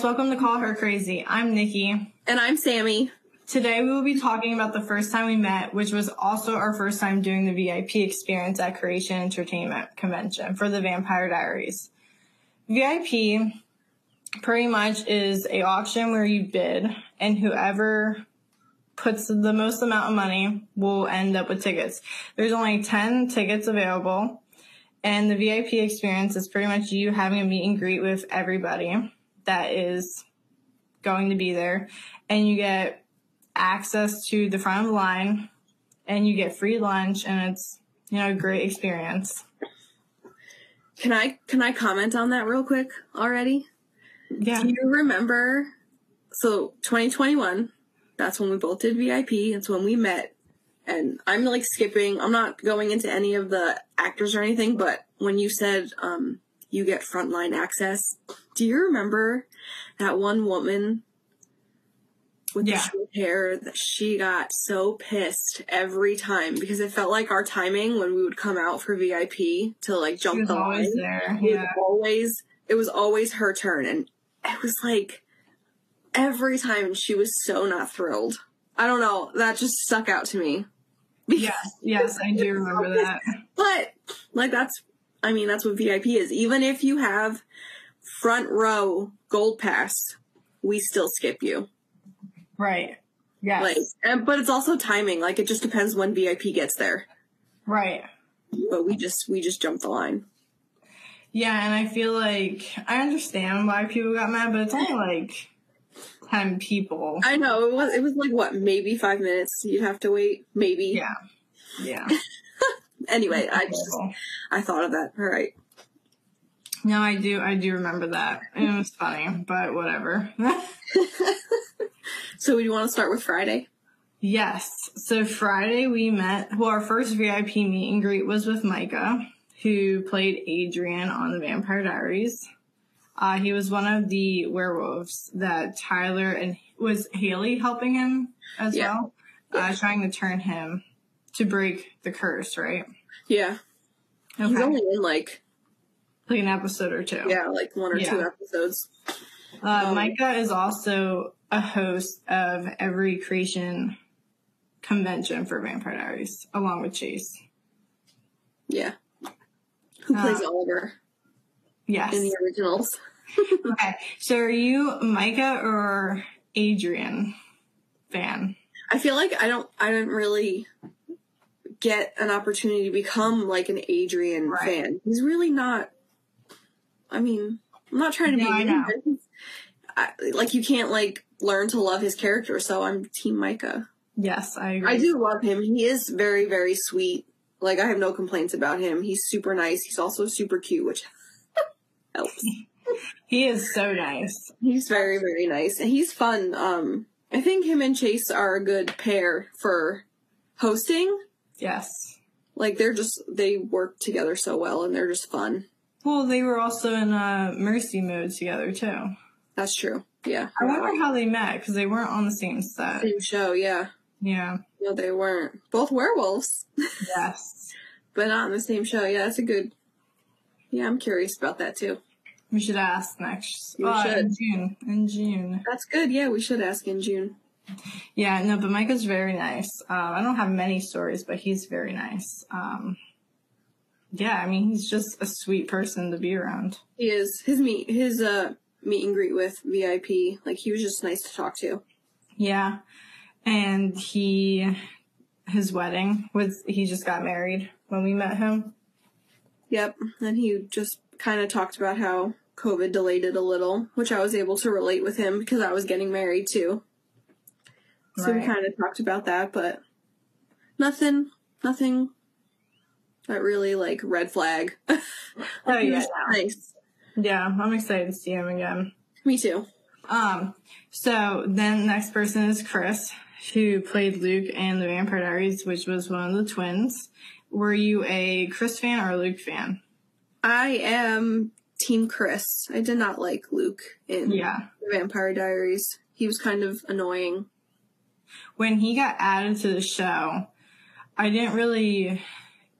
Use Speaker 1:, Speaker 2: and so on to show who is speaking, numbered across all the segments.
Speaker 1: Guys, welcome to Call Her Crazy. I'm Nikki.
Speaker 2: And I'm Sammy.
Speaker 1: Today we will be talking about the first time we met, which was also our first time doing the VIP experience at Creation Entertainment Convention for the Vampire Diaries. VIP pretty much is a auction where you bid and whoever puts the most amount of money will end up with tickets. There's only 10 tickets available and the VIP experience is pretty much you having a meet and greet with everybody that is going to be there and you get access to the front of the line and you get free lunch and it's you know a great experience
Speaker 2: Can I can I comment on that real quick already?
Speaker 1: yeah
Speaker 2: Do you remember so 2021, that's when we both did VIP, it's when we met. And I'm like skipping, I'm not going into any of the actors or anything, but when you said um you get frontline access, do you remember that one woman with
Speaker 1: Yeah.
Speaker 2: the short hair that she got so pissed every time because it felt like our timing when we would come out for VIP to like jump the line.
Speaker 1: there
Speaker 2: It was always it was always her turn and it was like every time she was so not thrilled. I don't know, that just stuck out to me.
Speaker 1: yes yes i do remember that
Speaker 2: But like that's I mean that's what VIP is. Even if you have front row gold pass, we still skip you.
Speaker 1: right yes
Speaker 2: Like and but it's also timing. Like it just depends when VIP gets there.
Speaker 1: right
Speaker 2: But we just we just jump the line.
Speaker 1: yeah and i feel like i understand why people got mad but it's only like 10 people
Speaker 2: I know, it was it was like what, maybe five minutes you'd have to wait. Maybe.
Speaker 1: yeah yeah
Speaker 2: Anyway, I just I thought of that. All right.
Speaker 1: no i do i do remember that it was funny but whatever
Speaker 2: So do you want to start with Friday?
Speaker 1: Yes. So Friday we met, well, our first VIP meet and greet was with Micah, who played Adrian on the Vampire Diaries. Uh, he was one of the werewolves that Tyler and was Hayley helping him as
Speaker 2: Yeah.
Speaker 1: well, uh, trying to turn him to break the curse, right?
Speaker 2: Yeah. He's
Speaker 1: Okay.
Speaker 2: only in like
Speaker 1: like an episode or two.
Speaker 2: yeah, like one or two episodes.
Speaker 1: Uh,
Speaker 2: Um,
Speaker 1: Micah is also a host of every creation convention for Vampire Diaries, along with Chase.
Speaker 2: Yeah. Who
Speaker 1: Uh,
Speaker 2: plays Oliver
Speaker 1: Yes.
Speaker 2: in the originals?
Speaker 1: Okay. So are you Micah or Adrian fan?
Speaker 2: I feel like I don't I didn't really get an opportunity to become like an Adrian
Speaker 1: Right.
Speaker 2: fan. He's really not I mean, I'm not trying to
Speaker 1: No,
Speaker 2: be
Speaker 1: I
Speaker 2: mean. I, like you can't like learn to love his character, so I'm team Micah.
Speaker 1: Yes, I agree.
Speaker 2: I do love him. He is very, very sweet. Like I have no complaints about him. He's super nice. He's also super cute, which helps.
Speaker 1: He is so nice.
Speaker 2: He's very, very nice. And he's fun. Um I think him and Chase are a good pair for hosting.
Speaker 1: Yes.
Speaker 2: Like they're just they work together so well and they're just fun.
Speaker 1: Well, they were also in uh, Mercy mode together too.
Speaker 2: That's true. Yeah.
Speaker 1: I wonder how they met because they weren't on the same set.
Speaker 2: Same show, yeah.
Speaker 1: Yeah.
Speaker 2: No, they weren't. Both werewolves,
Speaker 1: Yes.
Speaker 2: but not in the same show. Yeah, that's a good Yeah, I'm curious about that too.
Speaker 1: We should ask next.
Speaker 2: We
Speaker 1: uh, In. June. In June.
Speaker 2: That's good. Yeah, we should ask in June.
Speaker 1: Yeah, no, but Micah's very nice. Um, I don't have many stories, but he's very nice. Um, yeah, I mean, he's just a sweet person to be around.
Speaker 2: He is his meet his uh meet and greet with VIP. Like he was just nice to talk to.
Speaker 1: Yeah. And he, his wedding was, he just got married when we met him.
Speaker 2: Yep. And he just kind of talked about how COVID delayed it a little, which I was able to relate with him because I was getting married too. So we kind of talked about that, but nothing, nothing that really like red flag.
Speaker 1: Oh, yeah.
Speaker 2: nice.
Speaker 1: Yeah, I'm excited to see him again.
Speaker 2: Me too.
Speaker 1: Um, so then next person is Chris, who played Luke in the Vampire Diaries, which was one of the twins. Were you a Chris fan or a Luke fan?
Speaker 2: I am Team Chris. I did not like Luke in
Speaker 1: Yeah.
Speaker 2: the Vampire Diaries. He was kind of annoying.
Speaker 1: When he got added to the show, I didn't really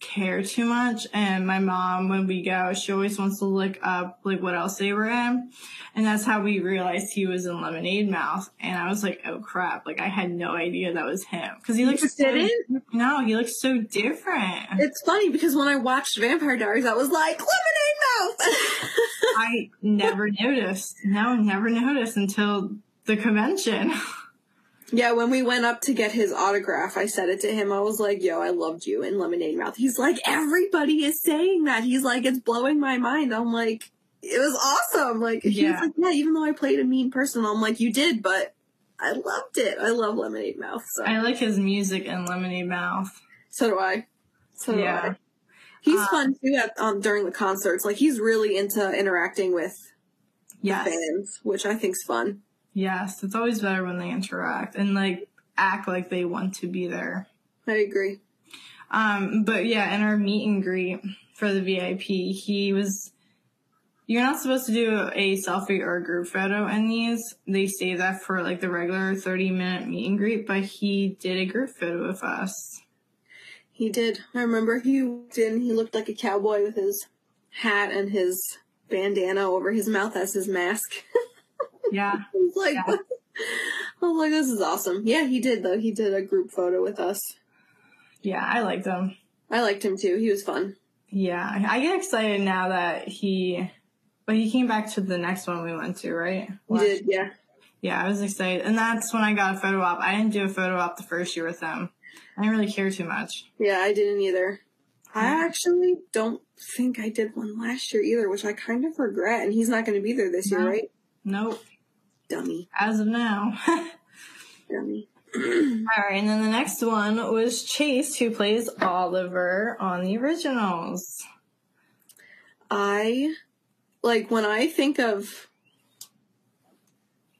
Speaker 1: care too much. And my mom, when we go, she always wants to look up like what else they were in. And that's how we realized he was in Lemonade Mouth. And I was like, oh crap. Like I had no idea that was him. Cause he looks so,
Speaker 2: didn't?
Speaker 1: no, he looks so different.
Speaker 2: It's funny because when I watched Vampire Diaries, I was like, lemonade mouth.
Speaker 1: I never noticed. No, never noticed until the convention.
Speaker 2: yeah, when we went up to get his autograph, I said it to him. I was like, "Yo, I loved you in Lemonade Mouth." He's like, "Everybody is saying that." He's like, "It's blowing my mind." I'm like, "It was awesome." Like, he
Speaker 1: Yeah.
Speaker 2: was like, "Yeah, even though I played a mean person, I'm like, you did, but." I loved it. I love Lemonade Mouth. So,
Speaker 1: I like his music in Lemonade Mouth.
Speaker 2: so do I. So do
Speaker 1: Yeah.
Speaker 2: I. He's
Speaker 1: Uh,
Speaker 2: fun too at, um, during the concerts. Like he's really into interacting with
Speaker 1: Yes.
Speaker 2: fans, which I think's fun.
Speaker 1: Yes. It's always better when they interact and like act like they want to be there.
Speaker 2: I agree.
Speaker 1: Um, but yeah, in our meet and greet for the VIP, he was, you're not supposed to do a selfie or a group photo in these. They say that for like the regular 30 minute meet and greet, but he did a group photo with us.
Speaker 2: He did. I remember he walked in. He looked like a cowboy with his hat and his bandana over his mouth as his mask.
Speaker 1: Yeah.
Speaker 2: I was like,
Speaker 1: Yeah.
Speaker 2: I was like, this is awesome. Yeah, he did though. He did a group photo with us.
Speaker 1: Yeah. I liked him.
Speaker 2: I liked him too. He was fun.
Speaker 1: Yeah. I get excited now that he, but he came back to the next one we went to, right?
Speaker 2: He did, yeah.
Speaker 1: Yeah, I was excited. And that's when I got a photo op. I didn't do a photo op the first year with them. I didn't really care too much.
Speaker 2: Yeah, I didn't either. I actually don't think I did one last year either, which I kind of regret. And he's not going to be there this year, right?
Speaker 1: Nope.
Speaker 2: Dummy.
Speaker 1: As of now.
Speaker 2: Dummy.
Speaker 1: All right, and then the next one was Chase, who plays Oliver on the originals.
Speaker 2: I like when I think of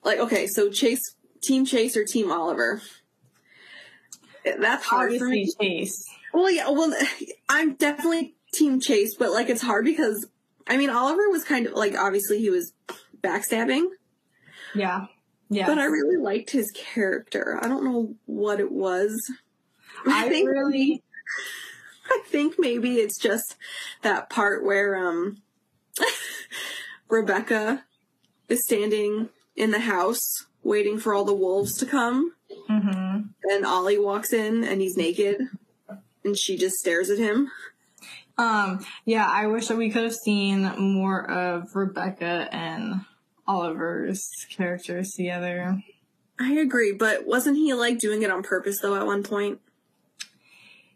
Speaker 2: like okay, so Chase Team Chase or Team Oliver. That's hard for
Speaker 1: Obviously,
Speaker 2: me.
Speaker 1: Chase.
Speaker 2: Well, yeah, well, I'm definitely Team Chase, but like it's hard because I mean Oliver was kind of like obviously he was backstabbing,
Speaker 1: Yeah. Yeah.
Speaker 2: but I really liked his character. I don't know what it was.
Speaker 1: I
Speaker 2: think
Speaker 1: really,
Speaker 2: I think maybe it's just that part where um Rebekah is standing in the house waiting for all the wolves to come
Speaker 1: hmm
Speaker 2: and Ollie walks in and he's naked and she just stares at him.
Speaker 1: um, yeah, I wish that we could have seen more of Rebekah and Oliver's characters together.
Speaker 2: I agree, but wasn't he like doing it on purpose though at one point?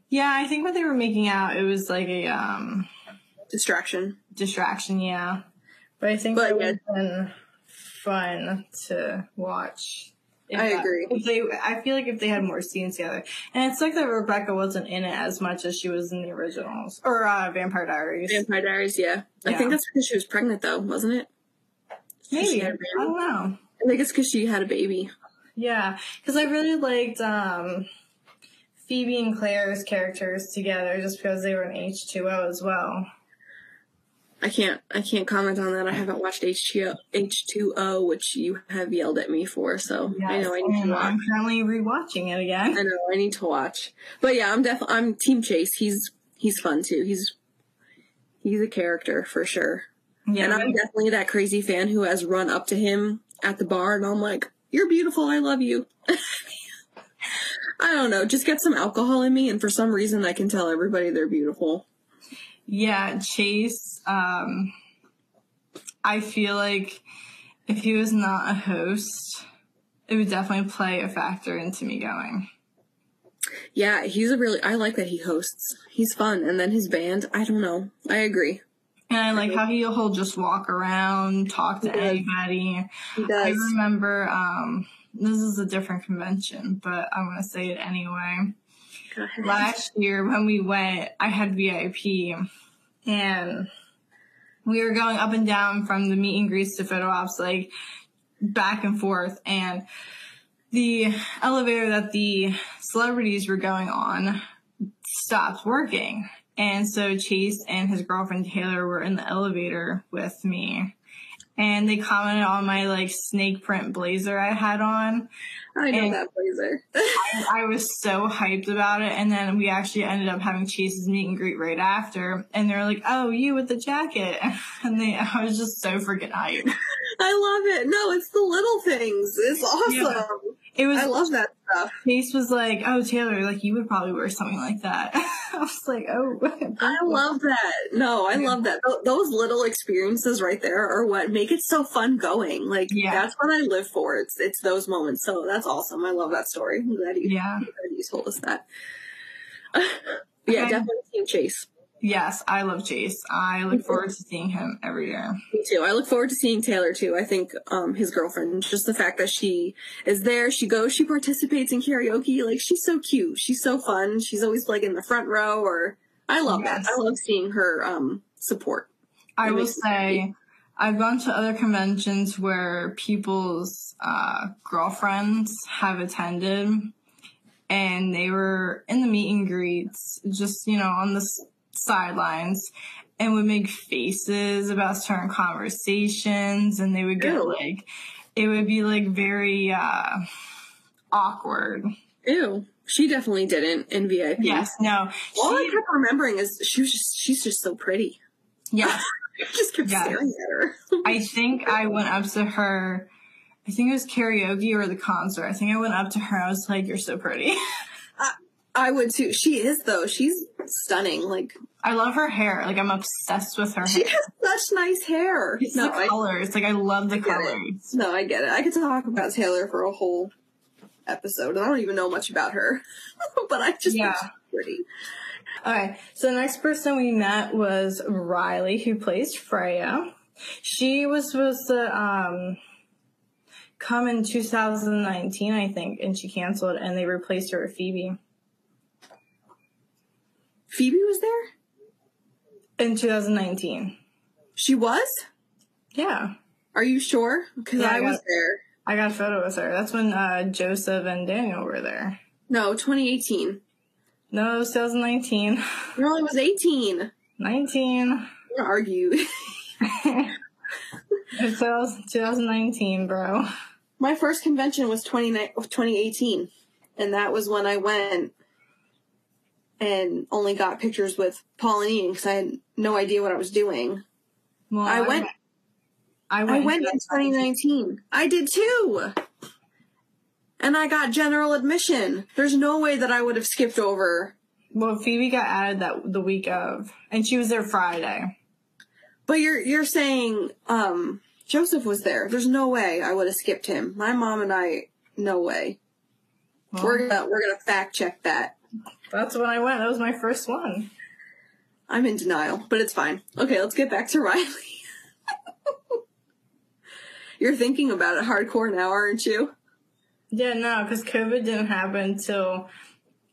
Speaker 1: Yeah, I think when they were making out, it was like a, um,
Speaker 2: Distraction.
Speaker 1: distraction, yeah. But I think
Speaker 2: But,
Speaker 1: it would
Speaker 2: yeah.
Speaker 1: been fun to watch. If
Speaker 2: I
Speaker 1: that-
Speaker 2: agree.
Speaker 1: If they, I feel like if they had more scenes together, and it's like that Rebekah wasn't in it as much as she was in the originals or uh, Vampire Diaries.
Speaker 2: Vampire Diaries, yeah. I think that's because she was pregnant though, wasn't it? She
Speaker 1: Maybe I don't know.
Speaker 2: I think it's because she had a baby.
Speaker 1: Yeah, because I really liked um, Phoebe and Claire's characters together, just because they were in H two O as well.
Speaker 2: I can't I can't comment on that. I haven't watched H2O, H2O which you have yelled at me for, so I know I need to watch.
Speaker 1: I'm currently rewatching it again.
Speaker 2: I know I need to watch. But yeah, I'm definitely I'm Team Chase. He's he's fun too. He's he's a character for sure.
Speaker 1: Yeah,
Speaker 2: and I'm definitely that crazy fan who has run up to him at the bar and I'm like, "You're beautiful. I love you." I don't know. Just get some alcohol in me, and for some reason, I can tell everybody they're beautiful.
Speaker 1: Yeah, Chase, um, I feel like if he was not a host, it would definitely play a factor into me going.
Speaker 2: Yeah, he's a really. I like that he hosts. He's fun, and then his band. I don't know. I agree.
Speaker 1: And I like how he'll, he'll just walk around, talk to
Speaker 2: He does.
Speaker 1: anybody.
Speaker 2: He
Speaker 1: I remember, um, this is a different convention, but I'm going to say it anyway. Last year when we went, I had VIP and we were going up and down from the meet and greets to photo ops, like back and forth. And the elevator that the celebrities were going on stopped working. And so Chase and his girlfriend Taylor were in the elevator with me. and they commented on my like snake print blazer I had on.
Speaker 2: I know
Speaker 1: And-
Speaker 2: that blazer.
Speaker 1: I, I was so hyped about it, and then we actually ended up having Chase's meet and greet right after, and they were like, "Oh, you with the jacket," and they I was just so freaking hyped.
Speaker 2: I love it. No, it's the little things. It's awesome.
Speaker 1: Yeah. It was
Speaker 2: I love that stuff.
Speaker 1: Chase was like, "Oh, Taylor, like you would probably wear something like that." I was like, "Oh,
Speaker 2: I love that. No, I love that. Th- those little experiences right there are what make it so fun going. Like
Speaker 1: Yeah.
Speaker 2: that's what I live for. It's it's those moments. So that's awesome. I love that story. I'm glad you,
Speaker 1: Yeah.
Speaker 2: I'm glad you told us that. yeah,
Speaker 1: Okay.
Speaker 2: definitely Team Chase.
Speaker 1: Yes, I love Chase. I look forward to seeing him every year.
Speaker 2: Me too. I look forward to seeing Taylor too. I think um his girlfriend, just the fact that she is there, she goes, she participates in karaoke. Like she's so cute. She's so fun. She's always like in the front row or I love
Speaker 1: Yes.
Speaker 2: that. I love seeing her um support.
Speaker 1: I will say, I've gone to other conventions where people's uh, girlfriends have attended, and they were in the meet and greets, just you know, on the s- sidelines, and would make faces about certain conversations, and they would get
Speaker 2: Ew.
Speaker 1: like, it would be like very uh, awkward.
Speaker 2: Ew. She definitely didn't in VIP.
Speaker 1: Yes, no,
Speaker 2: All I kept remembering is she was just she's just so pretty.
Speaker 1: yes.
Speaker 2: Just kept
Speaker 1: Yes.
Speaker 2: staring at her.
Speaker 1: I think I went up to her. I think it was karaoke or the concert. I think I went up to her. I was like, "You're so pretty."
Speaker 2: I would too. She is though. She's stunning. Like
Speaker 1: I love her hair. Like I'm obsessed with her
Speaker 2: she
Speaker 1: hair.
Speaker 2: has such nice hair.
Speaker 1: It's
Speaker 2: no,
Speaker 1: the
Speaker 2: I,
Speaker 1: colors. Like I love the
Speaker 2: it.
Speaker 1: colors.
Speaker 2: no, I get it. I could talk about Taylor for a whole episode. I don't even know much about her, but I just
Speaker 1: Yeah.
Speaker 2: think she's pretty.
Speaker 1: All right. so the next person we met was Riley, who plays Freya. She was supposed to um come in 2019, I think, and she canceled, and they replaced her with Phoebe
Speaker 2: Phoebe was there.
Speaker 1: in 2019.
Speaker 2: She was.
Speaker 1: Yeah.
Speaker 2: Are you sure? Because
Speaker 1: Yeah, I
Speaker 2: I was
Speaker 1: got-
Speaker 2: there.
Speaker 1: I got a photo with her. That's when uh, Joseph and Daniel were there.
Speaker 2: No, 2018.
Speaker 1: No, it was 2019.
Speaker 2: No, it was 18.
Speaker 1: 19.
Speaker 2: I'm gonna argue.
Speaker 1: It was 2019, bro.
Speaker 2: My first convention was 20, 2018, and that was when I went and only got pictures with Pauline because I had no idea what I was doing.
Speaker 1: Well,
Speaker 2: I went.
Speaker 1: I went,
Speaker 2: I
Speaker 1: went.
Speaker 2: went in 2019. I did too. And I got general admission. There's no way that I would have skipped over.
Speaker 1: Well, Phoebe got added that the week of, and she was there Friday.
Speaker 2: But you're you're saying um Joseph was there. There's no way I would have skipped him. My mom and I no way.
Speaker 1: Well,
Speaker 2: We're gonna we're gonna fact check that.
Speaker 1: That's when I went. That was my first one.
Speaker 2: I'm in denial, but it's fine. Okay, let's get back to Riley. You're thinking about it hardcore now, aren't you?
Speaker 1: Yeah, no, because COVID didn't happen until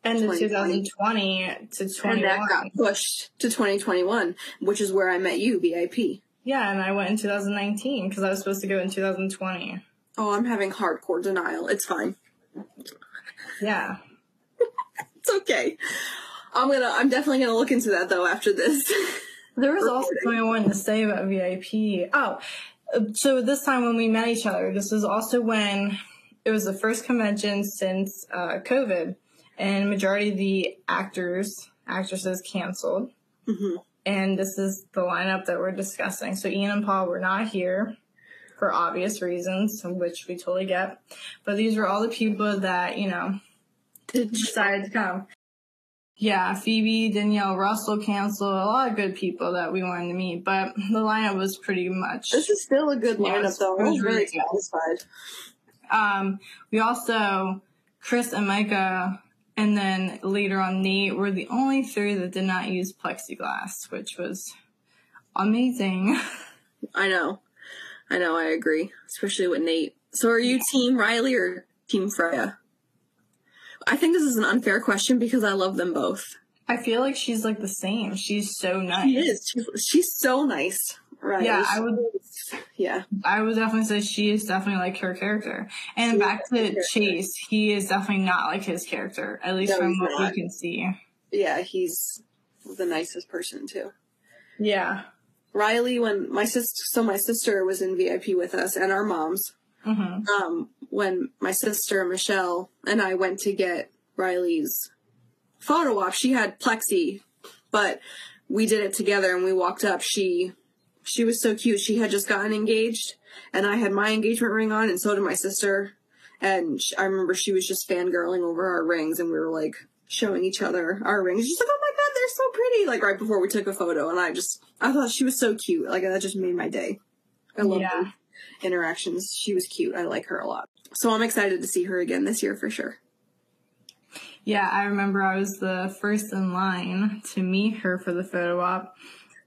Speaker 1: end of
Speaker 2: 2020.
Speaker 1: 2020 to
Speaker 2: And that got pushed to 2021, which is where I met you, VIP.
Speaker 1: Yeah, and I went in 2019 because I was supposed to go in 2020.
Speaker 2: Oh, I'm having hardcore denial. It's fine.
Speaker 1: Yeah.
Speaker 2: It's okay. I'm gonna. I'm definitely gonna look into that though after this.
Speaker 1: There was also something I wanted to say about VIP. Oh, so this time when we met each other, this was also when it was the first convention since uh, COVID, and majority of the actors, actresses canceled.
Speaker 2: hmm
Speaker 1: And this is the lineup that we're discussing. So Ian and Paul were not here for obvious reasons, which we totally get. But these were all the people that, you know, decided to come. Yeah, Phoebe, Danielle Russell canceled, a lot of good people that we wanted to meet, but the lineup was pretty much.
Speaker 2: This is still a good
Speaker 1: Yeah,
Speaker 2: lineup
Speaker 1: it's-
Speaker 2: though.
Speaker 1: it
Speaker 2: I
Speaker 1: was
Speaker 2: was really
Speaker 1: really good.
Speaker 2: satisfied.
Speaker 1: Um, we also, Chris and Micah, and then later on Nate were the only three that did not use plexiglass, which was amazing.
Speaker 2: I know. I know. I agree, especially with Nate. So, are you Team Riley or Team Freya? I think this is an unfair question because I love them both.
Speaker 1: I feel like she's like the same. She's so nice.
Speaker 2: She is. She's, she's so nice. Right.
Speaker 1: Yeah, I would
Speaker 2: Yeah.
Speaker 1: I would definitely say she is definitely like her character. And back to. Chase, he is definitely not like his character, at least
Speaker 2: No,
Speaker 1: from what
Speaker 2: not.
Speaker 1: we can see.
Speaker 2: Yeah. He's the nicest person too.
Speaker 1: Yeah.
Speaker 2: Riley, when my sister, so my sister was in VIP with us and our moms.
Speaker 1: hmm
Speaker 2: Um, when my sister Michelle and I went to get Riley's photo op, she had plexi, but we did it together and we walked up. She, she was so cute. She had just gotten engaged and I had my engagement ring on and so did my sister. And I remember she was just fangirling over our rings and we were like showing each other our rings. She's like, oh my god, they're so pretty. Like right before we took a photo. And I just, I thought she was so cute. Like that just made my day. I love
Speaker 1: Yeah.
Speaker 2: interactions. She was cute. I like her a lot. So I'm excited to see her again this year for sure.
Speaker 1: Yeah, I remember I was the first in line to meet her for the photo op.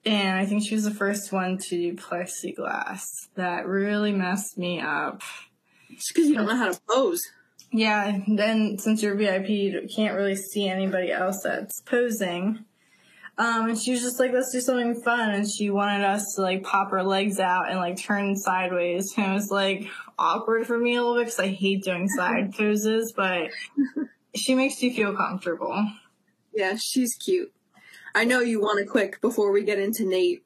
Speaker 1: And I think she was the first one to do plexiglass. That really messed me up.
Speaker 2: Just because you don't know how to pose.
Speaker 1: Yeah, then since you're VIP, you can't really see anybody else that's posing. Um, and she was just like, let's do something fun. And she wanted us to like pop our legs out and like turn sideways. And it was like awkward for me a little bit because I hate doing side poses, but she makes you feel comfortable.
Speaker 2: Yeah, she's cute. I know you want to quick before we get into Nate.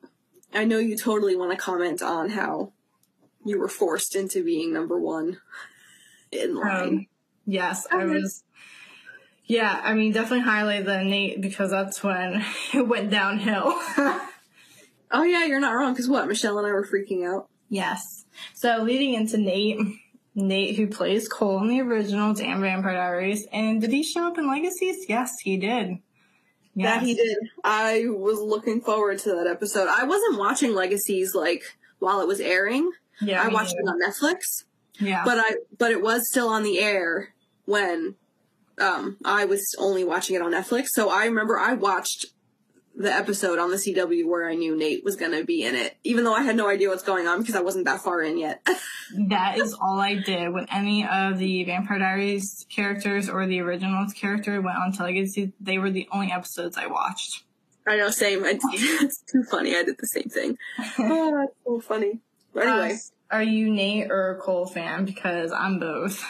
Speaker 2: I know you totally want to comment on how you were forced into being number one in line.
Speaker 1: Um, yes, I was. Yeah, I mean, definitely highlight the Nate because that's when it went downhill.
Speaker 2: oh yeah, you're not wrong. Because what? Michelle and I were freaking out.
Speaker 1: yes. So leading into Nate, Nate who plays Cole in the original Damn Vampire Diaries, and did he show up in Legacies? Yes, he did.
Speaker 2: That he did. I was looking forward to that episode. I wasn't watching Legacies like while it was airing.
Speaker 1: Yeah,
Speaker 2: I watched it on Netflix.
Speaker 1: Yeah,
Speaker 2: but I but it was still on the air when um I was only watching it on Netflix. So I remember I watched the episode on the CW where I knew Nate was going to be in it, even though I had no idea what's going on because I wasn't that far in yet.
Speaker 1: that is all I did when any of the Vampire Diaries characters or the originals character went on to Legacy. They were the only episodes I watched.
Speaker 2: I know, same. I, it's too funny. I did the same thing. oh, that's so funny. But anyway,
Speaker 1: Uh, are you Nate or a Cole fan? Because I'm both.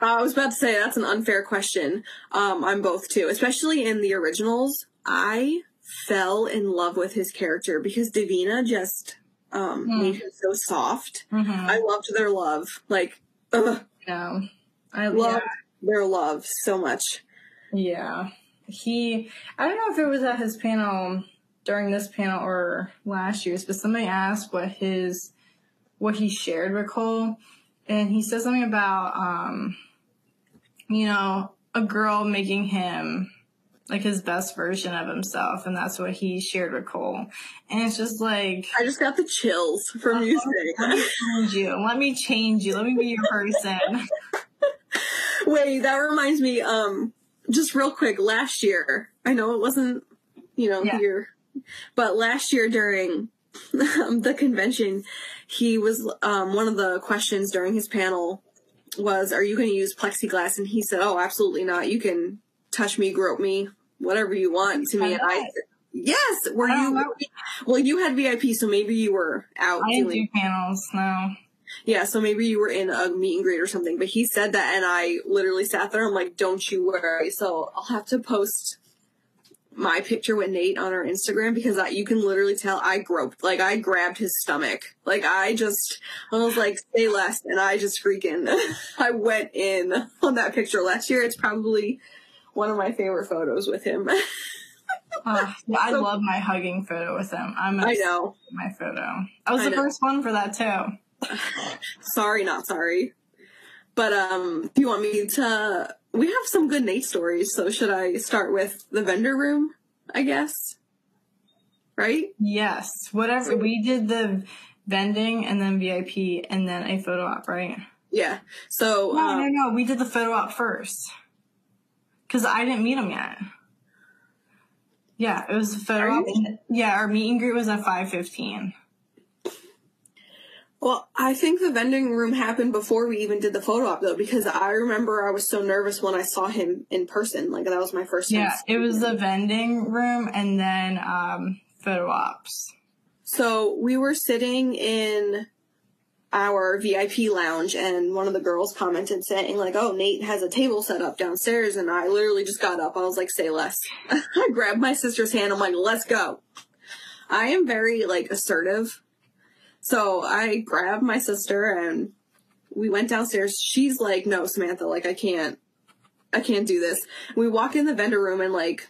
Speaker 2: Uh, I was about to say that's an unfair question. Um, I'm both too, especially in the originals. I fell in love with his character because Davina just um
Speaker 1: Hmm.
Speaker 2: made him so soft.
Speaker 1: Mm-hmm.
Speaker 2: I loved their love. Like, ugh,
Speaker 1: No, I
Speaker 2: loved their love so much.
Speaker 1: Yeah. yeah. He. I don't know if it was at his panel during this panel or last year's, but somebody asked what his what he shared with Cole, and he said something about um, you know, a girl making him like his best version of himself, and that's what he shared with Cole. And it's just like
Speaker 2: I just got the chills from you
Speaker 1: let me
Speaker 2: saying
Speaker 1: change you. Let me change you. Let me be your person.
Speaker 2: Wait, that reminds me, um, just real quick, last year, I know it wasn't, you know,
Speaker 1: Yeah.
Speaker 2: here, but last year during um, the convention, he was, um, one of the questions during his panel was, are you going to use plexiglass? And he said, oh, absolutely not. You can touch me, grope me, whatever you want to me. And I yes, were
Speaker 1: oh,
Speaker 2: you,
Speaker 1: know.
Speaker 2: well, you had VIP, so maybe you were out
Speaker 1: I
Speaker 2: doing
Speaker 1: do panels. No.
Speaker 2: yeah, so maybe you were in a meet and greet or something, but he said that and I literally sat there. I'm like, don't you worry. So I'll have to post my picture with Nate on our Instagram because I, you can literally tell I groped, like I grabbed his stomach. Like I just, I was like, say less. And I just freaking, I went in on that picture last year. It's probably one of my favorite photos with him.
Speaker 1: Uh, I
Speaker 2: So-
Speaker 1: love my hugging photo with him. I'm
Speaker 2: I know.
Speaker 1: my photo. I was
Speaker 2: I
Speaker 1: the
Speaker 2: know.
Speaker 1: first one for that too.
Speaker 2: sorry, not sorry. But um, do you want me to? We have some good Nate stories, so should I start with the vendor room? I guess. Right?
Speaker 1: Yes, whatever. We did the vending and then VIP and then a photo op, right?
Speaker 2: Yeah. So
Speaker 1: No,
Speaker 2: um,
Speaker 1: no, no. We did the photo op first because I didn't meet him yet. Yeah, it was a photo op. Yeah, our meet and greet was at five fifteen.
Speaker 2: Well, I think the vending room happened before we even did the photo op, though, because I remember I was so nervous when I saw him in person. Like that was my first. time
Speaker 1: Yeah, it was
Speaker 2: him.
Speaker 1: the vending room and then um, photo ops.
Speaker 2: So we were sitting in our VIP lounge and one of the girls commented saying like, oh, Nate has a table set up downstairs. And I literally just got up. I was like, say less. I grabbed my sister's hand. I'm like, let's go. I am very like assertive. So I grabbed my sister and we went downstairs. She's like, no, Samantha, like I can't, I can't do this. We walk in the vendor room and like,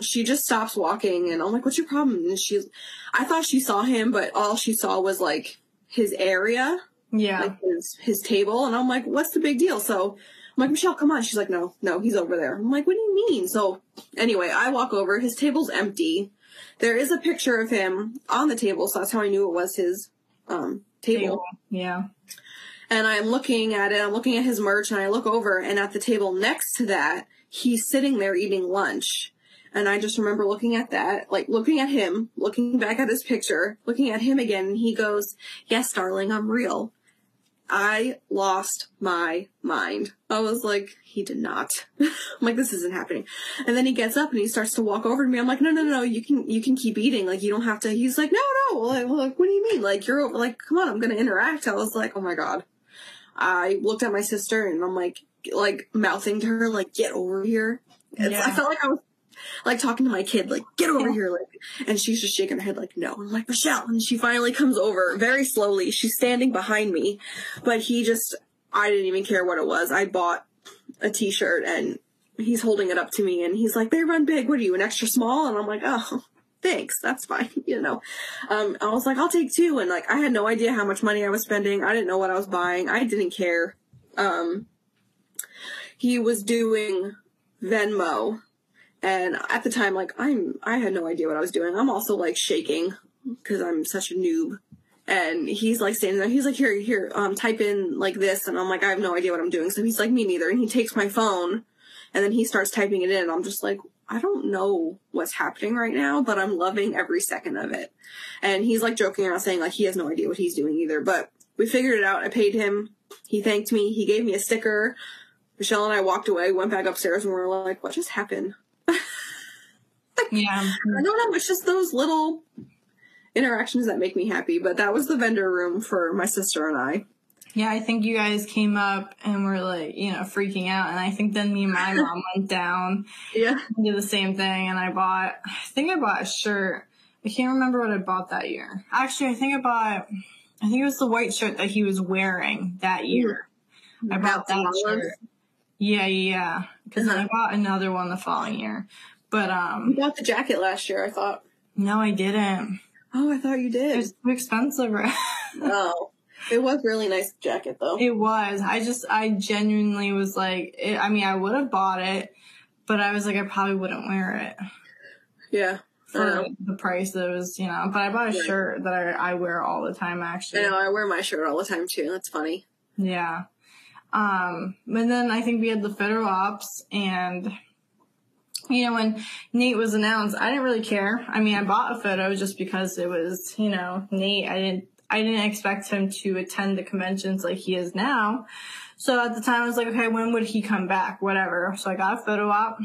Speaker 2: she just stops walking and I'm like, what's your problem? And she's, I thought she saw him, but all she saw was like his area,
Speaker 1: Yeah.
Speaker 2: like his, his table. And I'm like, what's the big deal? So I'm like, Michelle, come on. She's like, no, no, he's over there. I'm like, what do you mean? So anyway, I walk over. His table's empty. There is a picture of him on the table, so that's how I knew it was his um, table.
Speaker 1: Yeah.
Speaker 2: And I'm looking at it. I'm looking at his merch, and I look over, and at the table next to that, he's sitting there eating lunch. And I just remember looking at that, like looking at him, looking back at his picture, looking at him again, and he goes, "Yes, darling, I'm real." I lost my mind. I was like, he did not. I'm like, this isn't happening. And then he gets up and he starts to walk over to me. I'm like, no, no, no, you can, you can keep eating. Like, you don't have to. He's like, no, no. Like, like what do you mean? Like, you're over, like, come on, I'm going to interact. I was like, oh my God. I looked at my sister and I'm like, like mouthing to her, like, get over here.
Speaker 1: Yeah.
Speaker 2: I felt like I was like talking to my kid, like, get over here, like, and she's just shaking her head, like, no. I'm like, Michelle. And she finally comes over very slowly. She's standing behind me, but he just, I didn't even care what it was. I bought a t shirt and he's holding it up to me and he's like, they run big. What are you, an extra small? And I'm like, oh, thanks. That's fine. You know, um, I was like, I'll take two. And like, I had no idea how much money I was spending. I didn't know what I was buying. I didn't care. Um, he was doing Venmo and at the time, like I'm, I had no idea what I was doing. I'm also like shaking because I'm such a noob. And he's like standing there. He's like, here, here, um, type in like this. And I'm like, I have no idea what I'm doing. So he's like, me neither. And he takes my phone and then he starts typing it in. And I'm just like, I don't know what's happening right now, but I'm loving every second of it. And he's like joking around saying like he has no idea what he's doing either. But we figured it out. I paid him. He thanked me. He gave me a sticker. Michelle and I walked away, went back upstairs, and we were like, what just happened?
Speaker 1: Yeah.
Speaker 2: I don't know. It's just those little interactions that make me happy. But that was the vendor room for my sister and I.
Speaker 1: Yeah, I think you guys came up and were like, you know, freaking out. And I think then me and my mom went down
Speaker 2: Yeah.
Speaker 1: and did the same thing. And I bought, I think I bought a shirt. I can't remember what I bought that year. Actually, I think I bought, I think it was the white shirt that he was wearing that year. I bought that shirt. Yeah, yeah. Because then I
Speaker 2: Uh-huh.
Speaker 1: bought another one the following year. But,
Speaker 2: You
Speaker 1: um,
Speaker 2: bought the jacket last year, I thought.
Speaker 1: no, I didn't.
Speaker 2: Oh, I thought you did.
Speaker 1: It was too expensive.
Speaker 2: oh. It was really nice jacket though.
Speaker 1: It was. I just, I genuinely was like, it, I mean, I would have bought it, but I was like, I probably wouldn't wear it
Speaker 2: yeah.
Speaker 1: For
Speaker 2: know.
Speaker 1: the price that it was, you know. But I bought a
Speaker 2: Right.
Speaker 1: shirt that I, I wear all the time, actually.
Speaker 2: I know, I wear my shirt all the time too. That's funny.
Speaker 1: Yeah. Um, and then I think we had the photo ops and, you know, when Nate was announced, I didn't really care. I mean, I bought a photo just because it was, you know, Nate. I didn't, I didn't expect him to attend the conventions like he is now. So at the time I was like, okay, when would he come back? Whatever. So I got a photo op.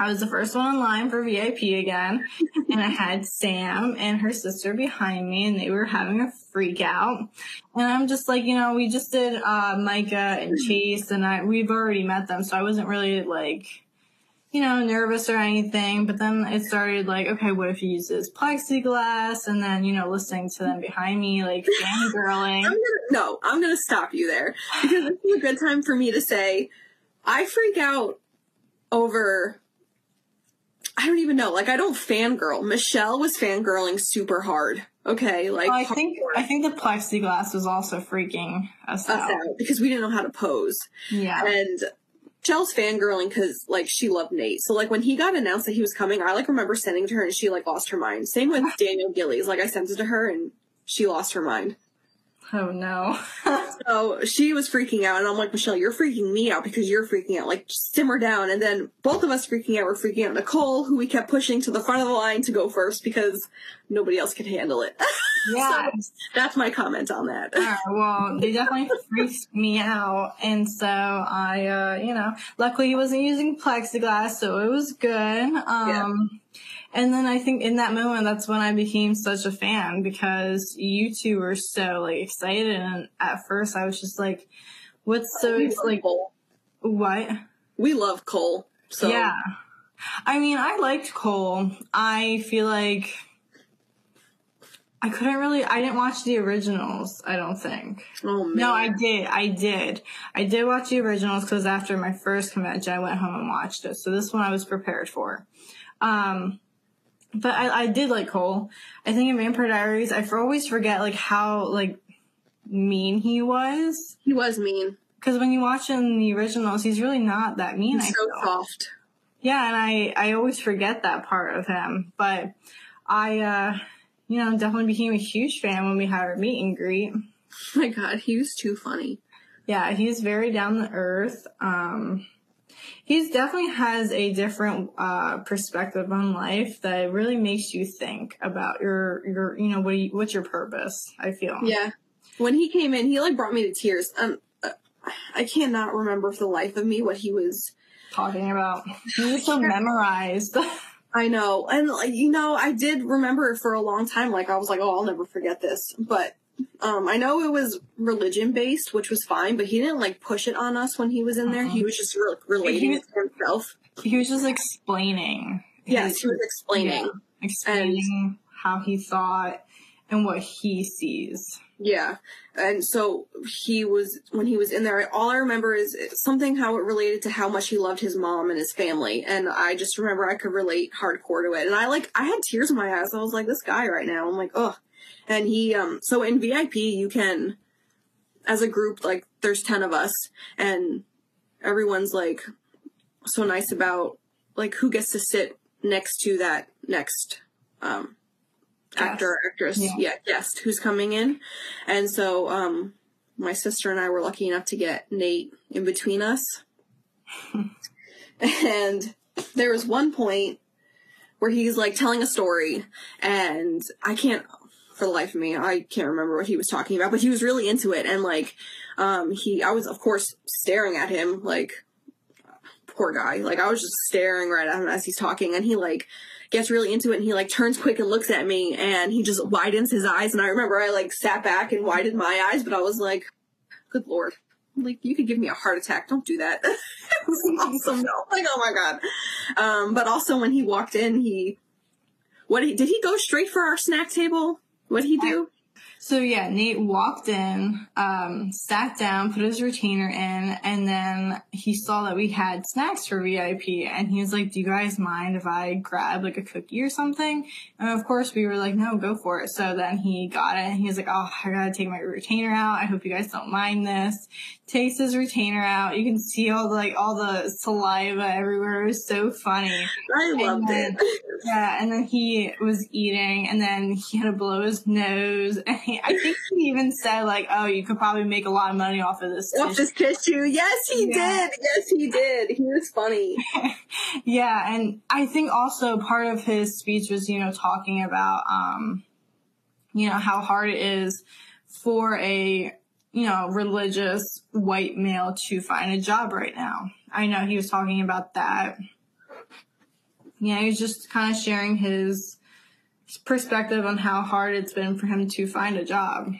Speaker 1: I was the first one in line for VIP again, and I had Sam and her sister behind me, and they were having a freak out. And I'm just like, you know, we just did uh, Micah and Chase, and I we've already met them, so I wasn't really like, you know, nervous or anything. But then it started like, okay, what if he uses plexiglass? And then you know, listening to them behind me, like fangirling.
Speaker 2: I'm gonna, no, I'm gonna stop you there because this is a good time for me to say I freak out over. I don't even know. Like I don't fangirl. Michelle was fangirling super hard. Okay, like
Speaker 1: Well, I think I think the plexiglass was also freaking us
Speaker 2: us
Speaker 1: out.
Speaker 2: out because we didn't know how to pose.
Speaker 1: Yeah.
Speaker 2: And Michelle's fangirling because like she loved Nate. So like when he got announced that he was coming, I like remember sending it to her and she like lost her mind. Same with Daniel Gillies. Like I sent it to her and she lost her mind.
Speaker 1: Oh no.
Speaker 2: So she was freaking out, and I'm like, Michelle, you're freaking me out because you're freaking out. Like, simmer down. And then both of us freaking out. We're freaking out. Nicole, who we kept pushing to the front of the line to go first because nobody else could handle it.
Speaker 1: yeah.
Speaker 2: That's my comment on that.
Speaker 1: Alright, well, they definitely freaked me out, and so I, uh, you know, luckily he wasn't using plexiglass, so it was good. Um, and then I think in that moment, that's when I became such a fan because you two were so like excited, and at first I was just like, "What's so
Speaker 2: we
Speaker 1: like
Speaker 2: Cole.
Speaker 1: what?"
Speaker 2: We love Cole. So
Speaker 1: Yeah. I mean, I liked Cole. I feel like I couldn't really. I didn't watch the originals. I don't think.
Speaker 2: Oh man.
Speaker 1: No, I did. I did. I did watch the originals because after my first convention, I went home and watched it. So this one I was prepared for. Um, but I, I did like Cole. I think in Vampire Diaries, I always forget like how like mean he was.
Speaker 2: he was mean.
Speaker 1: Because when you watch in the originals, he's really not that mean. I
Speaker 2: He's so soft.
Speaker 1: Yeah, and I I always forget that part of him. But I, uh, you know, definitely became a huge fan when we had our meet and greet.
Speaker 2: Oh my god, he was too funny.
Speaker 1: Yeah, he's very down to earth. Um, he's definitely has a different uh, perspective on life that really makes you think about your your you know what you, what's your purpose. I feel.
Speaker 2: Yeah. When he came in, he like brought me to tears. Um, uh, I cannot remember for the life of me what he was.
Speaker 1: Talking about he was so memorized.
Speaker 2: I know, and like you know, I did remember for a long time. Like I was like, oh, I'll never forget this. But um, I know it was religion based, which was fine. But he didn't like push it on us when he was in there. He was just re- relating it to himself.
Speaker 1: he was just explaining.
Speaker 2: Yes,
Speaker 1: his-
Speaker 2: he was explaining.
Speaker 1: Yeah, explaining how he thought and what he sees.
Speaker 2: Yeah. And so he was, when he was in there, all I remember is something how it related to how much he loved his mom and his family. And I just remember I could relate hardcore to it. And I like, I had tears in my eyes. I was like, this guy right now. I'm like, ugh. And he, um, so in VIP, you can, as a group, like, there's 10 of us and everyone's like so nice about, like, who gets to sit next to that next, um, actor, actress,
Speaker 1: Yeah.
Speaker 2: yeah. guest who's coming in. And so, um, my sister and I were lucky enough to get Nate in between us. and there was one point where he's like telling a story and I can't for the life of me, I can't remember what he was talking about, but he was really into it and like um he I was of course staring at him like poor guy. Like I was just staring right at him as he's talking and he like gets really into it and he like turns quick and looks at me and he just widens his eyes. And I remember I like sat back and widened my eyes but I was like good lord. Like you could give me a heart attack. Don't do that. It was awesome No. like oh my god. Um but also when he walked in he what he, did he go straight for our snack table? What did he do
Speaker 1: So yeah, Nate walked in, um, sat down, put his retainer in, and then he saw that we had snacks for VIP, and he was like, "Do you guys mind if I grab like a cookie or something?" And of course, we were like, "No, go for it." So then he got it, and he was like, "Oh, I gotta take my retainer out. I hope you guys don't mind this." Takes his retainer out. You can see all the like all the saliva everywhere. It was so funny.
Speaker 2: i loved
Speaker 1: then-
Speaker 2: it
Speaker 1: Yeah, and then he was eating, and then he had to blow his nose. And he, I think he even said like, "Oh, you could probably make a lot of money off of this."
Speaker 2: off
Speaker 1: tissue."
Speaker 2: this tissue yes he
Speaker 1: Yeah.
Speaker 2: did yes he did he was funny
Speaker 1: yeah, and I think also part of his speech was, you know, talking about, um, you know, how hard it is for a, you know, religious white male to find a job right now. I know he was talking about that. Yeah, he was just kind of sharing his perspective on how hard it's been for him to find a job,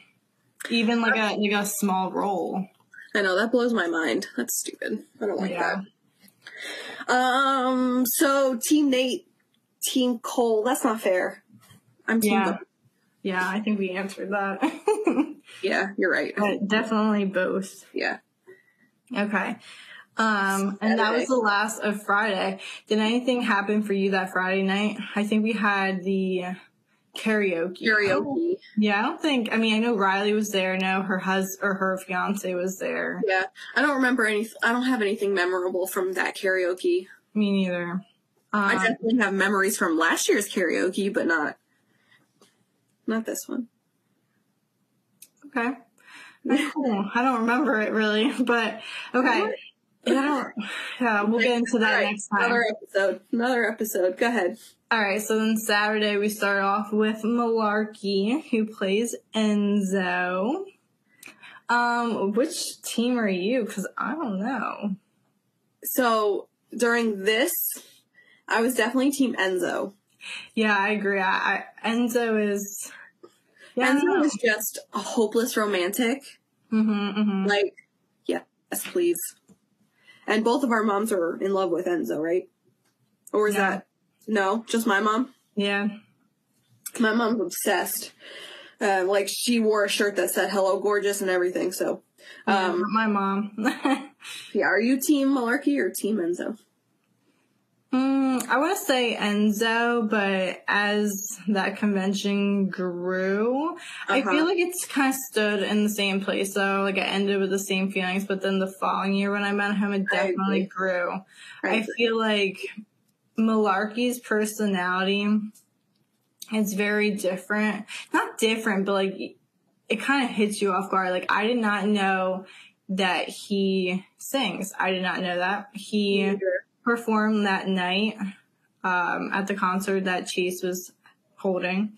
Speaker 1: even like a like a small role.
Speaker 2: I know that blows my mind. That's stupid. I don't like
Speaker 1: Yeah.
Speaker 2: that. Um. So Team Nate, Team Cole. That's not fair. I'm Team.
Speaker 1: Yeah.
Speaker 2: Bo-
Speaker 1: Yeah, I think we answered that.
Speaker 2: yeah, you're right.
Speaker 1: but definitely both.
Speaker 2: Yeah.
Speaker 1: Okay. Um, and that was the last of Friday. Did anything happen for you that Friday night? I think we had the karaoke.
Speaker 2: Karaoke.
Speaker 1: Yeah, I don't think. I mean, I know Riley was there. I know her husband or her fiance was there.
Speaker 2: Yeah. I don't remember any. I don't have anything memorable from that karaoke.
Speaker 1: Me neither.
Speaker 2: I
Speaker 1: Um,
Speaker 2: definitely have memories from last year's karaoke, but not. Not this one.
Speaker 1: okay. Cool. I don't remember it really, but okay. Yeah, yeah, we'll get into that
Speaker 2: right,
Speaker 1: next time.
Speaker 2: Another episode. Another episode. Go ahead.
Speaker 1: All right, so then Saturday we start off with Malarkey, who plays Enzo. Um, which team are you? Because I don't know.
Speaker 2: So during this, I was definitely Team Enzo.
Speaker 1: Yeah, I agree. I, I Enzo is. Yeah,
Speaker 2: Enzo is just a hopeless romantic.
Speaker 1: Mm-hmm, mm-hmm.
Speaker 2: Like, yes, please. And both of our moms are in love with Enzo, right? Or is
Speaker 1: No.
Speaker 2: that no? Just my mom.
Speaker 1: Yeah.
Speaker 2: My mom's obsessed. Uh, like she wore a shirt that said "Hello, gorgeous" and everything. So, um,
Speaker 1: my mom.
Speaker 2: yeah. Are you Team Malarkey or Team Enzo?
Speaker 1: Mm, I want to say Enzo, but as that convention grew, I
Speaker 2: Uh-huh.
Speaker 1: feel like it's kind of stood in the same place. So, like, I ended with the same feelings, but then the following year when I met him, it definitely
Speaker 2: agree.
Speaker 1: grew.
Speaker 2: I
Speaker 1: I feel like Malarkey's personality is very different. Not different, but like, it kind of hits you off guard. Like, I did not know that he sings. I did not know that. He performed that night um, at the concert that Chase was holding.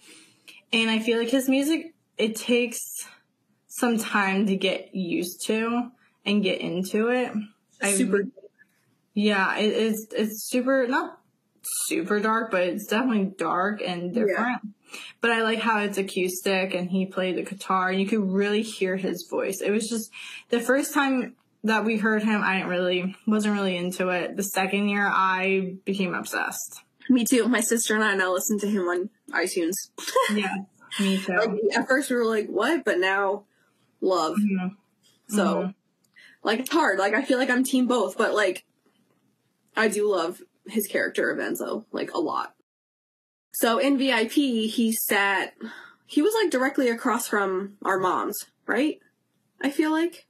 Speaker 1: And I feel like his music, it takes some time to get used to and get into it. I-
Speaker 2: Super.
Speaker 1: Yeah, it, it's it's super not super dark, but it's definitely dark and different. But I like how it's acoustic and he played the guitar and you could really hear his voice. It was just the first time that we heard him, I didn't really wasn't really into it. The second year I became obsessed.
Speaker 2: Me too. My sister and I now listen to him on iTunes.
Speaker 1: Yeah. Me too.
Speaker 2: Like at first we were like, "What?" But now, love.
Speaker 1: Mhm.
Speaker 2: So,
Speaker 1: Mhm.
Speaker 2: like, it's hard. Like, I feel like I'm team both, but like, I do love his character of Enzo like a lot. So in VIP, he sat. He was like directly across from our moms, right? I feel like.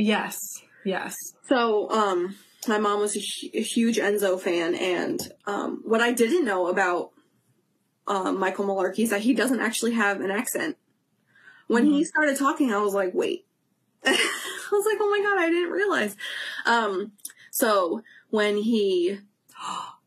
Speaker 1: Yes. Yes.
Speaker 2: So, um, my mom was a, a huge Enzo fan, and um, what I didn't know about um, Michael Malarkey is that he doesn't actually have an accent. When he started talking, I was like, "Wait!" I was like, "Oh my god, I didn't realize." Um, so when he,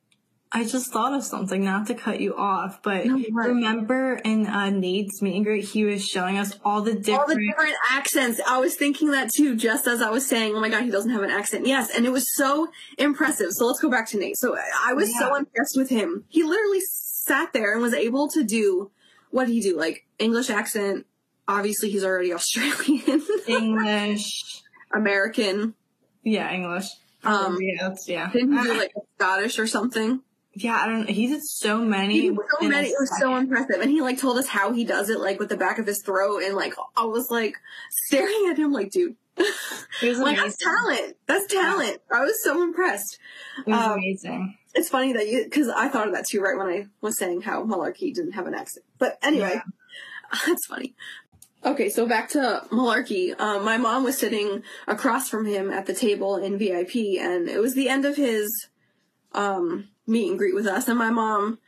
Speaker 1: I just thought of something, not to cut you off, but
Speaker 2: No,
Speaker 1: remember in uh, Nate's meet and greet, he was showing us all the different.
Speaker 2: all the different accents, I was thinking that too, just as I was saying, "Oh my god, he doesn't have an accent." Yes, and it was so impressive. So let's go back to Nate. So I- I was so impressed with him. He literally sat there and was able to do what did he do? Like English accent. Obviously, he's already Australian,
Speaker 1: English.
Speaker 2: American.
Speaker 1: Yeah, English.
Speaker 2: Um,
Speaker 1: yeah, yeah.
Speaker 2: Didn't he do like Scottish or something?
Speaker 1: Yeah, I don't. He did so many.
Speaker 2: He did so many. It was so impressive, and he like told us how he does it, like with the back of his throat, and like I was like staring at him, like, dude, like that's talent. That's talent. I was so impressed.
Speaker 1: It was
Speaker 2: um,
Speaker 1: amazing.
Speaker 2: It's funny that you, because I thought of that too, right when I was saying how Malarkey didn't have an accent. But anyway, that's funny. Okay, so back to Malarkey. Um, my mom was sitting across from him at the table in VIP, and it was the end of his um, meet and greet with us. And my mom,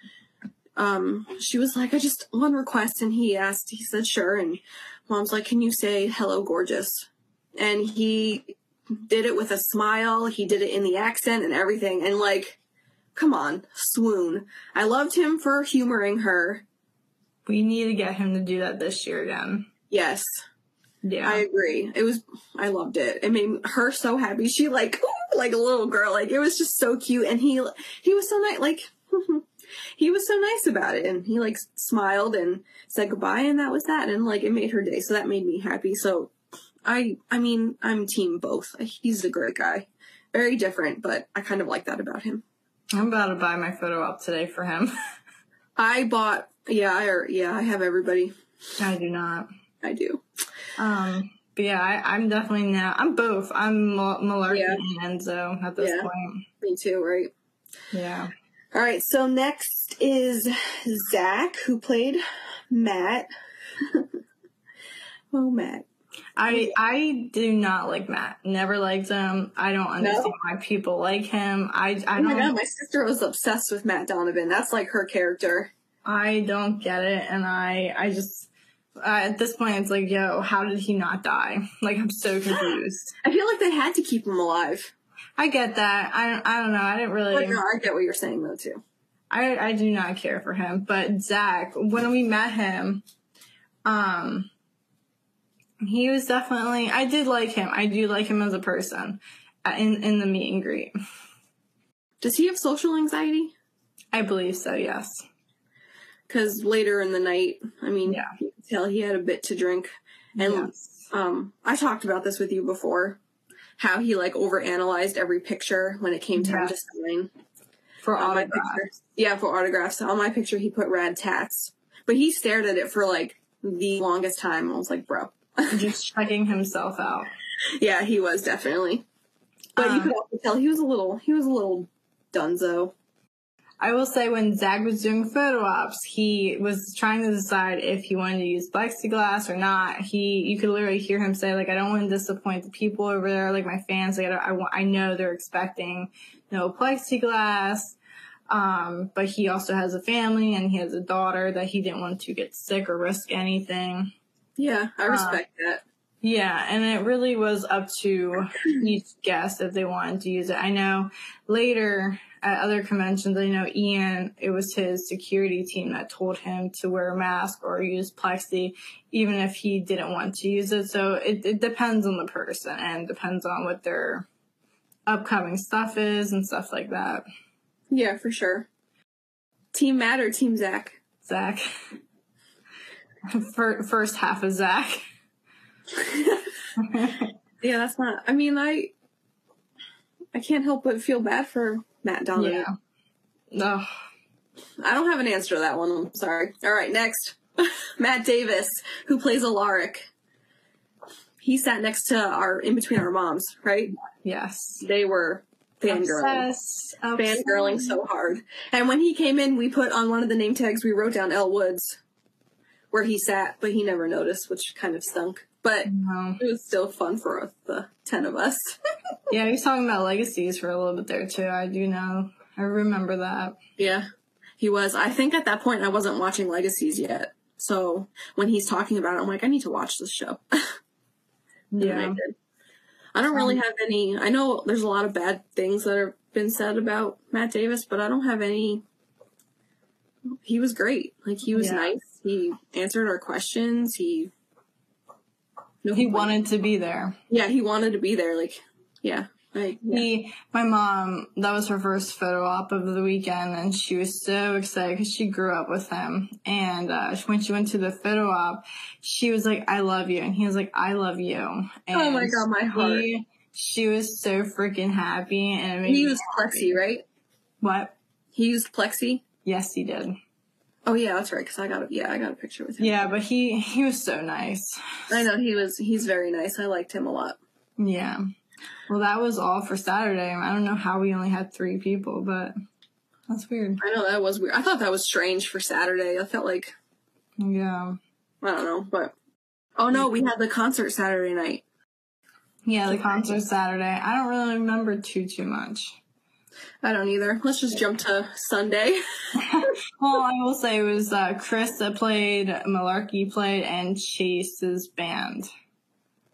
Speaker 2: um, she was like, "I just one request," and he asked. He said, "Sure." And mom's like, "Can you say hello, gorgeous?" And he did it with a smile. He did it in the accent and everything. And like, come on, swoon. I loved him for humoring her.
Speaker 1: We need to get him to do that this year again.
Speaker 2: Yes,
Speaker 1: Yeah.
Speaker 2: I agree. It was, I loved it. It made her so happy. She like, like a little girl. Like it was just so cute. And he, he was so nice. Like, he was so nice about it. And he like smiled and said goodbye. And that was that. And like, it made her day. So that made me happy. So I, I mean, I'm team both. He's a great guy. Very different, but I kind of like that about him.
Speaker 1: I'm about to buy my photo op today for him.
Speaker 2: I bought, yeah, I, yeah, I have everybody.
Speaker 1: I do not.
Speaker 2: I do.
Speaker 1: Um, but yeah, I, I'm definitely now. I'm both. I'm Mal- Malarkey
Speaker 2: Yeah.
Speaker 1: and Enzo at this
Speaker 2: Yeah.
Speaker 1: point.
Speaker 2: Me too, right?
Speaker 1: Yeah.
Speaker 2: All right, so next is Zach, who played Matt. oh, Matt.
Speaker 1: I I do not like Matt. Never liked him. I don't understand why people like him. I I
Speaker 2: Oh my god,
Speaker 1: don't
Speaker 2: my sister was obsessed with Matt Donovan. That's like her character.
Speaker 1: I don't get it, and I I just uh, at this point it's like, yo, how did he not die? Like I'm so confused.
Speaker 2: I feel like they had to keep him alive.
Speaker 1: I get that. I don't I don't know. I didn't
Speaker 2: But
Speaker 1: really.
Speaker 2: no, I get what you're saying though too.
Speaker 1: I I do not care for him. But Zach, when we met him, um, he was definitely. I did like him. I do like him as a person. uh, In in the meet and greet,
Speaker 2: Does he have social anxiety?
Speaker 1: I believe so. Yes.
Speaker 2: Because later in the night, I mean,
Speaker 1: Yeah.
Speaker 2: you could tell he had a bit to drink. And
Speaker 1: yes.
Speaker 2: um, I talked about this with you before, how he like overanalyzed every picture when it came time to
Speaker 1: Yes.
Speaker 2: sign.
Speaker 1: for
Speaker 2: on
Speaker 1: autographs.
Speaker 2: Yeah, for autographs. On my picture, he put rad tats, but he stared at it for like the longest time. I was like, bro.
Speaker 1: Just checking himself out.
Speaker 2: yeah, he was definitely. But you
Speaker 1: Um,
Speaker 2: could also tell he was a little, he was a little dunzo.
Speaker 1: I will say when Zach was doing photo ops, he was trying to decide if he wanted to use plexiglass or not. He, you could literally hear him say like, "I don't want to disappoint the people over there, like my fans. Like I, don't, I want, I know they're expecting no plexiglass." Um, but he also has a family and he has a daughter that he didn't want to get sick or risk anything.
Speaker 2: Yeah, I
Speaker 1: Uh,
Speaker 2: respect that.
Speaker 1: Yeah, and it really was up to each guest if they wanted to use it. I know later at other conventions, I know Ian, it was his security team that told him to wear a mask or use plexi, even if he didn't want to use it. So it, it depends on the person and depends on what their upcoming stuff is and stuff like that.
Speaker 2: Yeah, for sure. Team Matt or Team Zach?
Speaker 1: Zach. Fir- First half of Zach.
Speaker 2: Yeah, that's not. I mean, I I can't help but feel bad for Matt Donovan.
Speaker 1: Yeah. Ugh.
Speaker 2: I don't have an answer to that one. I'm sorry. All right, next, Matt Davis, who plays Alaric. He sat next to our in between our moms, right?
Speaker 1: Yes.
Speaker 2: They were fangirling,
Speaker 1: Obsessed.
Speaker 2: Fangirling so hard. And when he came in, we put on one of the name tags we wrote down Elle Woods, where he sat, but he never noticed, which kind of stunk. But
Speaker 1: No.
Speaker 2: it was still fun for us, the ten of us.
Speaker 1: Yeah, he was talking about legacies for a little bit there too. I do know. I remember that.
Speaker 2: Yeah, he was. I think at that point I wasn't watching Legacies yet. So when he's talking about it, I'm like, I need to watch this show. And I
Speaker 1: Yeah.
Speaker 2: I don't really um, have any. I know there's a lot of bad things that have been said about Matt Davis, but I don't have any. He was great. Like he was
Speaker 1: Yeah.
Speaker 2: nice. He answered our questions. He. No
Speaker 1: He wanted to be there.
Speaker 2: Yeah, he wanted to be there. Like, yeah, like yeah.
Speaker 1: He, my mom, that was her first photo op of the weekend, and she was so excited because she grew up with him. And uh, when she went to the photo op, she was like, "I love you," and he was like, "I love you." And
Speaker 2: Oh my God, my heart.
Speaker 1: He, she was so freaking happy, and
Speaker 2: he used. Plexi, right?
Speaker 1: What?
Speaker 2: He used Plexi.
Speaker 1: Yes, he did.
Speaker 2: Oh yeah, that's right. Because I got a yeah, I got a picture with him.
Speaker 1: Yeah, but he he was so nice.
Speaker 2: I know he was. He's very nice. I liked him a lot.
Speaker 1: Yeah. Well, that was all for Saturday. I don't know how we only had three people, but that's weird.
Speaker 2: I know that was weird. I thought that was strange for Saturday. I felt like
Speaker 1: Yeah.
Speaker 2: I don't know, but oh no, we had the concert Saturday night.
Speaker 1: Yeah, the concert Saturday. I don't really remember too too much.
Speaker 2: I don't either. Let's just jump to Sunday.
Speaker 1: Well, I will say it was uh, Chris that played, Malarkey played, and Chase's band.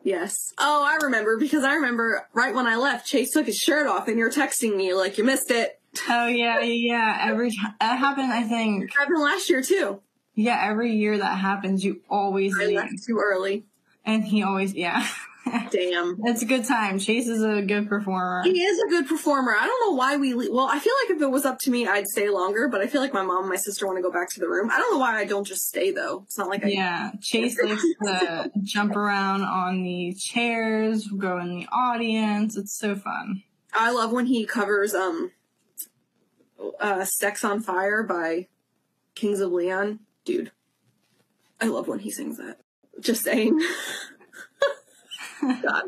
Speaker 2: yes. Oh, I remember because I remember right when I left, Chase took his shirt off, and you're texting me like you missed it.
Speaker 1: Oh yeah, yeah. Every time that happened, I think.
Speaker 2: It happened last year too.
Speaker 1: Yeah, every year that happens, you always
Speaker 2: I
Speaker 1: leave,
Speaker 2: left too early.
Speaker 1: and he always yeah.
Speaker 2: Damn.
Speaker 1: it's a good time. Chase is a good performer.
Speaker 2: He is a good performer. I don't know why we. Le- well, I feel like if it was up to me, I'd stay longer. But I feel like my mom and my sister want to go back to the room. I don't know why I don't just stay though. It's not like I.
Speaker 1: Yeah, Chase likes to jump around on the chairs, go in the audience. It's so fun.
Speaker 2: I love when he covers um, uh, "Sex on Fire" by Kings of Leon. Dude, I love when he sings that. Just saying. God.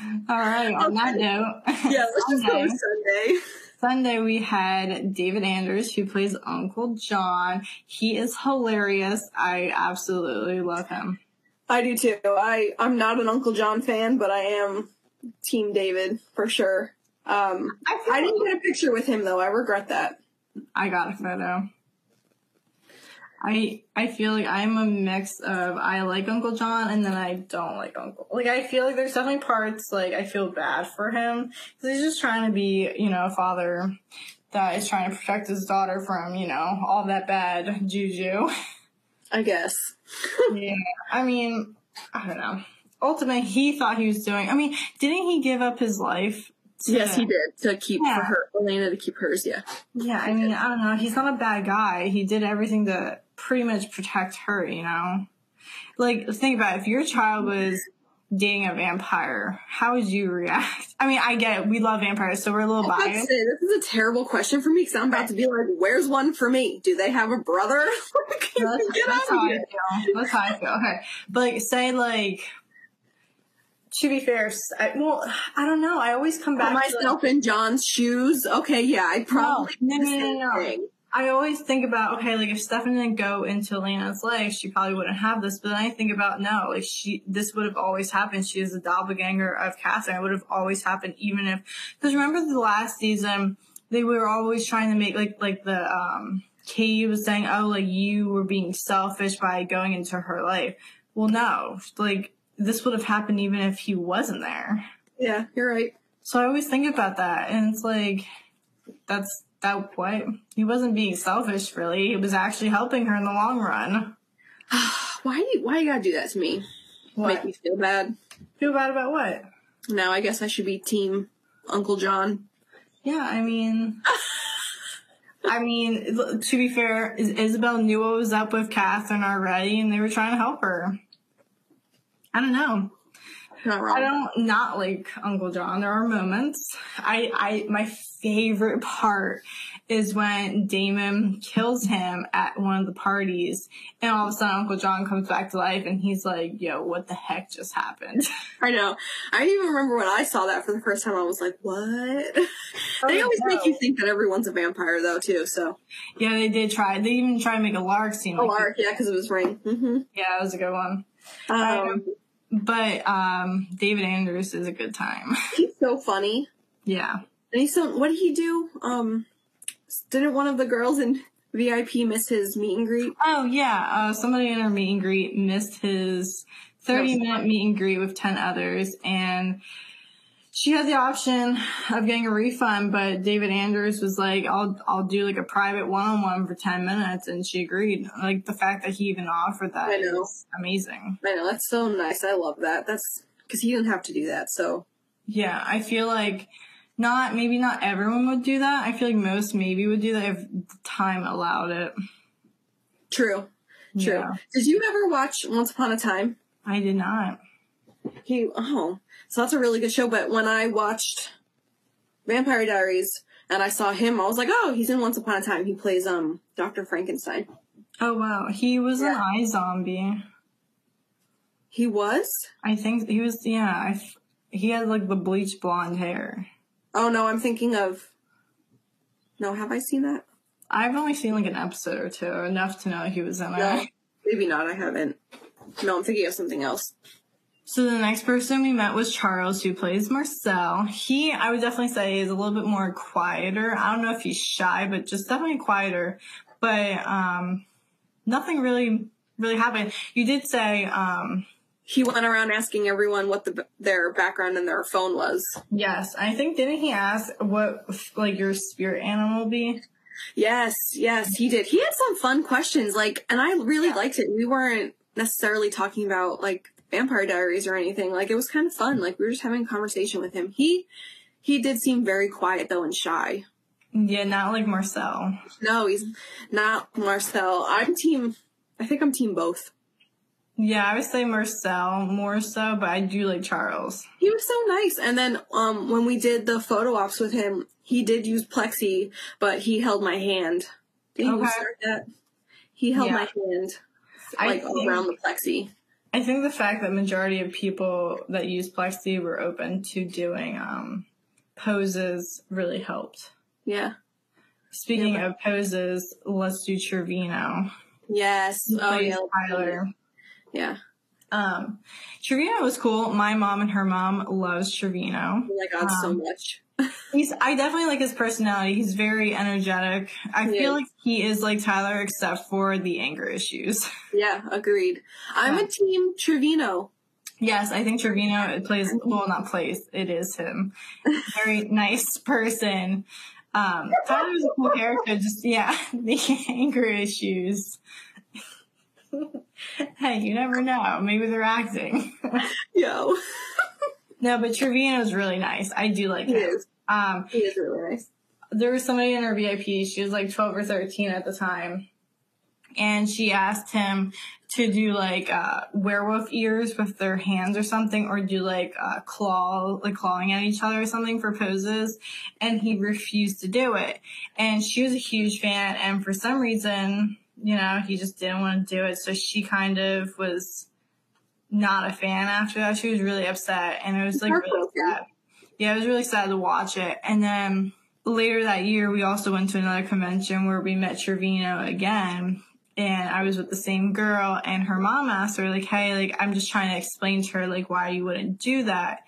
Speaker 1: All right. On that note,
Speaker 2: Yeah, let's just go
Speaker 1: Sunday,
Speaker 2: with Sunday.
Speaker 1: Sunday we had David Anders who plays Uncle John. He is hilarious. I absolutely love him.
Speaker 2: I do too. I I'm not an Uncle John fan, but I am Team David for sure. Um,
Speaker 1: I,
Speaker 2: I didn't get a picture with him though. I regret that.
Speaker 1: I got a photo. I I feel like I'm a mix of I like Uncle John and then I don't like Uncle. Like I feel like there's definitely parts like I feel bad for him because he's just trying to be you know a father that is trying to protect his daughter from you know all that bad juju.
Speaker 2: I guess.
Speaker 1: yeah, I mean I don't know. Ultimately, he thought he was doing. I mean, didn't he give up his life? to-
Speaker 2: Yes, he did to keep
Speaker 1: Yeah.
Speaker 2: for her Elena to keep hers. Yeah.
Speaker 1: Yeah, I mean, I don't know. He's not a bad guy. He did everything to pretty much protect her, you know? Like, think about it. If your child was dating a vampire, how would you react? I mean, I get it. We love vampires, so we're a little biased.
Speaker 2: it. This is a terrible question for me because I'm about to be like, "Where's one for me? Do they have a brother?
Speaker 1: That's,
Speaker 2: Get
Speaker 1: that's how I
Speaker 2: here!"
Speaker 1: feel. That's how I feel. Okay. But like, say like, to be fair, I, well, I don't know. I always come
Speaker 2: Put
Speaker 1: back to
Speaker 2: myself in John's shoes. Okay, yeah, I'd probably
Speaker 1: No, no, no, no. I always think about okay, like if Stefan didn't go into Elena's life, she probably wouldn't have this. But then I think about no, like she, this would have always happened. She is a doppelganger of Catherine. It would have always happened, even if because remember the last season they were always trying to make like like the um Katie was saying, oh, like you were being selfish by going into her life. Well, no, like this would have happened even if he wasn't there.
Speaker 2: Yeah, you're right.
Speaker 1: So I always think about that, and it's like, that's that what he wasn't being selfish. Really, he was actually helping her in the long run.
Speaker 2: Why you why you gotta do that to me? Make me feel bad.
Speaker 1: Feel bad about what?
Speaker 2: Now I guess I should be team Uncle John.
Speaker 1: Yeah, I mean, I mean, to be fair, Is- Isobel knew what was up with Catherine already, and they were trying to help her. I don't know.
Speaker 2: Not wrong.
Speaker 1: I don't not like Uncle John. There are moments. I, I, my favorite part is when Damon kills him at one of the parties, and all of a sudden Uncle John comes back to life, and he's like, "Yo, what the heck just happened?"
Speaker 2: I know. I even remember when I saw that for the first time. I was like, "What?" they always
Speaker 1: no.
Speaker 2: make you think that everyone's a vampire, though, too. So,
Speaker 1: yeah, they did try. They even tried to make Alaric scene.
Speaker 2: oh,
Speaker 1: like-
Speaker 2: Lark, yeah, because of his ring. hmm
Speaker 1: Yeah, that was a good one.
Speaker 2: Um,
Speaker 1: But um, David Anders is a good time.
Speaker 2: he's so funny,
Speaker 1: yeah.
Speaker 2: and he's so. What did he do? Um, didn't one of the girls in VIP miss his meet and greet?
Speaker 1: Oh yeah, uh, somebody in our meet and greet missed his thirty-minute meet and greet with 10 others and she had the option of getting a refund, but David Anders was like, I'll, I'll do like a private one-on-one for 10 minutes. And she agreed. Like the fact that he even offered that
Speaker 2: I know.
Speaker 1: is amazing.
Speaker 2: I know that's so nice. I love that. That's because he didn't have to do that. So
Speaker 1: Yeah. I feel like not, maybe not everyone would do that. I feel like most maybe would do that if time allowed it.
Speaker 2: true, true.
Speaker 1: Yeah.
Speaker 2: Did you ever watch Once Upon a Time?
Speaker 1: I did not.
Speaker 2: He oh, so that's a really good show. But when I watched Vampire Diaries and I saw him, I was like, oh, he's in Once Upon a Time. He plays um Doctor Frankenstein.
Speaker 1: Oh wow. He was
Speaker 2: Yeah.
Speaker 1: an iZombie.
Speaker 2: He was.
Speaker 1: I think he was, yeah, I f- he had like the bleach blonde hair.
Speaker 2: Oh no, I'm thinking of. No, have I seen that?
Speaker 1: I've only seen like an episode or two, enough to know he was in
Speaker 2: No,
Speaker 1: there.
Speaker 2: maybe not. I haven't. No, I'm thinking of something else.
Speaker 1: So the next person we met was Charles, who plays Marcel. He, I would definitely say, is a little bit more quieter. I don't know if he's shy, but just definitely quieter. But um, nothing really, really happened. You did say, um,
Speaker 2: He went around asking everyone what the their background and their phone was.
Speaker 1: yes, I think didn't he ask what like your spirit animal be?
Speaker 2: Yes, yes, he did. He had some fun questions, like, and I really liked it. We weren't necessarily talking about like Vampire Diaries or anything. Like, it was kind of fun. Like, we were just having a conversation with him. He he did seem very quiet though and shy.
Speaker 1: Yeah, not like Marcel.
Speaker 2: No, he's not Marcel. I'm team. I think I'm team both.
Speaker 1: Yeah, I would say Marcel more so, but I do like Charles.
Speaker 2: He was so nice. And then um when we did the photo ops with him, he did use plexi, but he held my hand. Did he
Speaker 1: Okay.
Speaker 2: start that? He held
Speaker 1: Yeah.
Speaker 2: my hand
Speaker 1: I
Speaker 2: like
Speaker 1: think-
Speaker 2: around the plexi.
Speaker 1: I think the fact that majority of people that use Plexi were open to doing um, poses really helped.
Speaker 2: Yeah.
Speaker 1: Speaking
Speaker 2: Yeah,
Speaker 1: of poses, let's do Trevino.
Speaker 2: Yes. Oh yeah.
Speaker 1: Tyler.
Speaker 2: Yeah.
Speaker 1: Um, Trevino was cool. My mom and her mom loves Trevino.
Speaker 2: Oh my god, so
Speaker 1: Um,
Speaker 2: much.
Speaker 1: He's I definitely like his personality. He's very energetic. I
Speaker 2: He
Speaker 1: feel
Speaker 2: is.
Speaker 1: like he is like Tyler except for the anger issues.
Speaker 2: Yeah, agreed. I'm
Speaker 1: Yeah.
Speaker 2: a team Trevino.
Speaker 1: Yes, I think Trevino plays well, not plays. It is him. Very nice person. Um, Tyler's a cool character. Just yeah, the anger issues. hey, you never know. Maybe they're acting.
Speaker 2: Yo.
Speaker 1: No, but Trevino's really nice. I do like
Speaker 2: He
Speaker 1: him.
Speaker 2: is.
Speaker 1: Um,
Speaker 2: He is really nice.
Speaker 1: there was somebody in our VIP. She was like 12 or 13 at the time. And she asked him, to do like uh, werewolf ears with their hands or something, or do like uh, claw, like clawing at each other or something for poses, and he refused to do it. And she was a huge fan, and for some reason, you know, he just didn't want to do it. So she kind of was not a fan after that. She was really upset, and it was like really sad. Yeah, it was really sad to watch it. And then later that year, we also went to another convention where we met Trevino again. And I was with the same girl and her mom asked her like, Hey, like, I'm just trying to explain to her like why you wouldn't do that.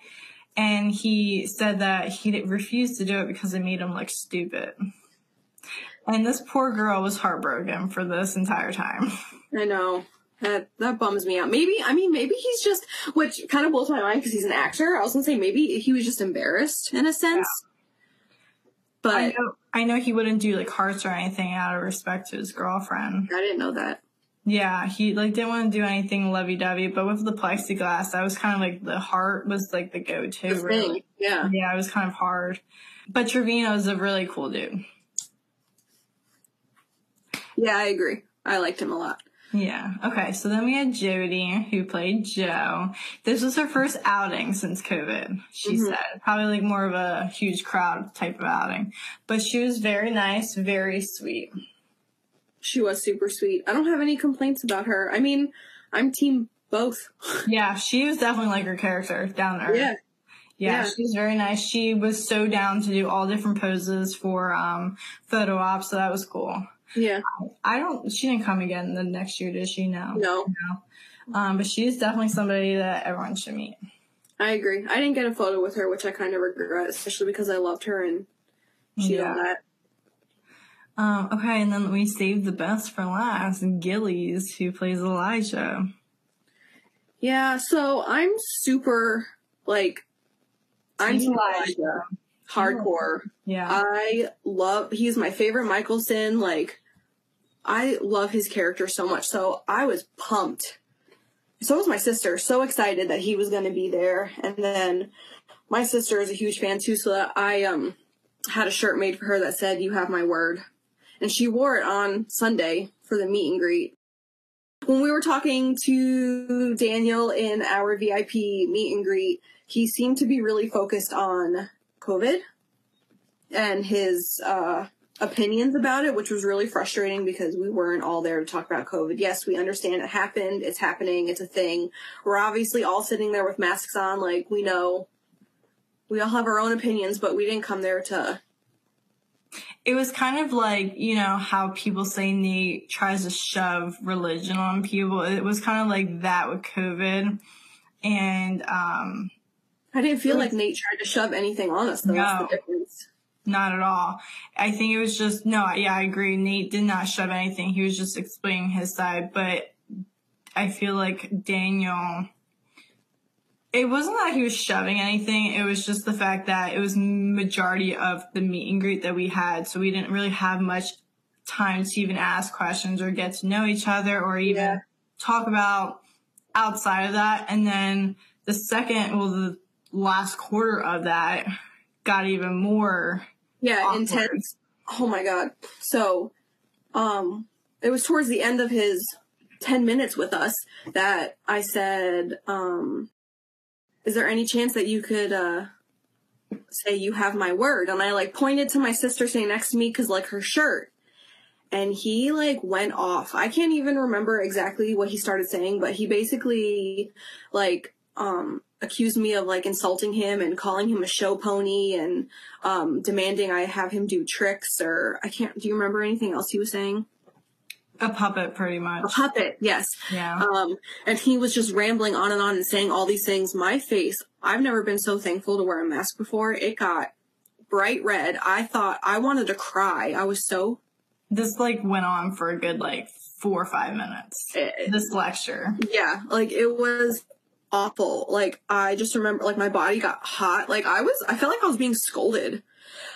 Speaker 1: And he said that he refused to do it because it made him look stupid. And this poor girl was heartbroken for this entire time.
Speaker 2: I know. That that bums me out. Maybe I mean maybe he's just which kind of blows my mind because he's an actor. I was gonna say maybe he was just embarrassed in a sense. Yeah.
Speaker 1: But I know, I know he wouldn't do like hearts or anything out of respect to his girlfriend.
Speaker 2: I didn't know that.
Speaker 1: Yeah, he like didn't want to do anything lovey dovey, but with the plexiglass, that was kind of like the heart was like the go to. Really.
Speaker 2: Yeah.
Speaker 1: Yeah, it was kind of hard. But Trevino is a really cool dude.
Speaker 2: Yeah, I agree. I liked him a lot.
Speaker 1: Yeah. Okay. So then we had Jodi, who played Jo. This was her first outing since COVID, she mm-hmm. said. Probably like more of a huge crowd type of outing. But she was very nice, very sweet.
Speaker 2: She was super sweet. I don't have any complaints about her. I mean, I'm team both.
Speaker 1: yeah, she was definitely like her character down there. Yeah. Yeah, yeah, she's very nice. She was so down to do all different poses for um photo ops, so that was cool.
Speaker 2: Yeah.
Speaker 1: I don't, she didn't come again the next year, did she? No.
Speaker 2: No.
Speaker 1: No. Um, but she's definitely somebody that everyone should meet.
Speaker 2: I agree. I didn't get a photo with her, which I kind of regret, especially because I loved her and she yeah. that.
Speaker 1: Um, okay, and then we saved the best for last, Gillies, who plays Elijah.
Speaker 2: Yeah, so I'm super like I'm Elijah hardcore.
Speaker 1: Yeah.
Speaker 2: I love, he's my favorite Mikaelson. Like, I love his character so much. So I was pumped. So was my sister. So excited that he was going to be there. And then my sister is a huge fan too. So I, um, had a shirt made for her that said, you have my word. And she wore it on Sunday for the meet and greet. When we were talking to Daniel in our VIP meet and greet, he seemed to be really focused on COVID and his uh, opinions about it, which was really frustrating because we weren't all there to talk about COVID. Yes, we understand it happened, it's happening, it's a thing. We're obviously all sitting there with masks on, like we know we all have our own opinions, but we didn't come there to.
Speaker 1: It was kind of like, you know, how people say Nate tries to shove religion on people. It was kind of like that with COVID. And, um,
Speaker 2: I didn't feel was, like Nate tried to shove anything on us. Though. No, That's the difference.
Speaker 1: Not at all. I think it was just no. Yeah, I agree. Nate did not shove anything. He was just explaining his side. But I feel like Daniel. It wasn't that he was shoving anything. It was just the fact that it was majority of the meet and greet that we had, so we didn't really have much time to even ask questions or get to know each other or even yeah. talk about outside of that. And then the second, well, the last quarter of that got even more
Speaker 2: yeah awkward. intense. Oh my god. So um it was towards the end of his 10 minutes with us that i said um is there any chance that you could uh say you have my word? And i like pointed to my sister sitting next to me because like her shirt. And he like went off. I can't even remember exactly what he started saying but he basically like um accused me of like insulting him and calling him a show pony and um, demanding I have him do tricks or I can't. Do you remember anything else he was saying?
Speaker 1: A puppet, pretty much.
Speaker 2: A puppet, yes.
Speaker 1: Yeah.
Speaker 2: Um, and he was just rambling on and on and saying all these things. My face, I've never been so thankful to wear a mask before. It got bright red. I thought I wanted to cry. I was so.
Speaker 1: This like went on for a good like four or five minutes. It, this lecture.
Speaker 2: Yeah, like it was awful. Like I just remember like my body got hot. Like I was I felt like I was being scolded.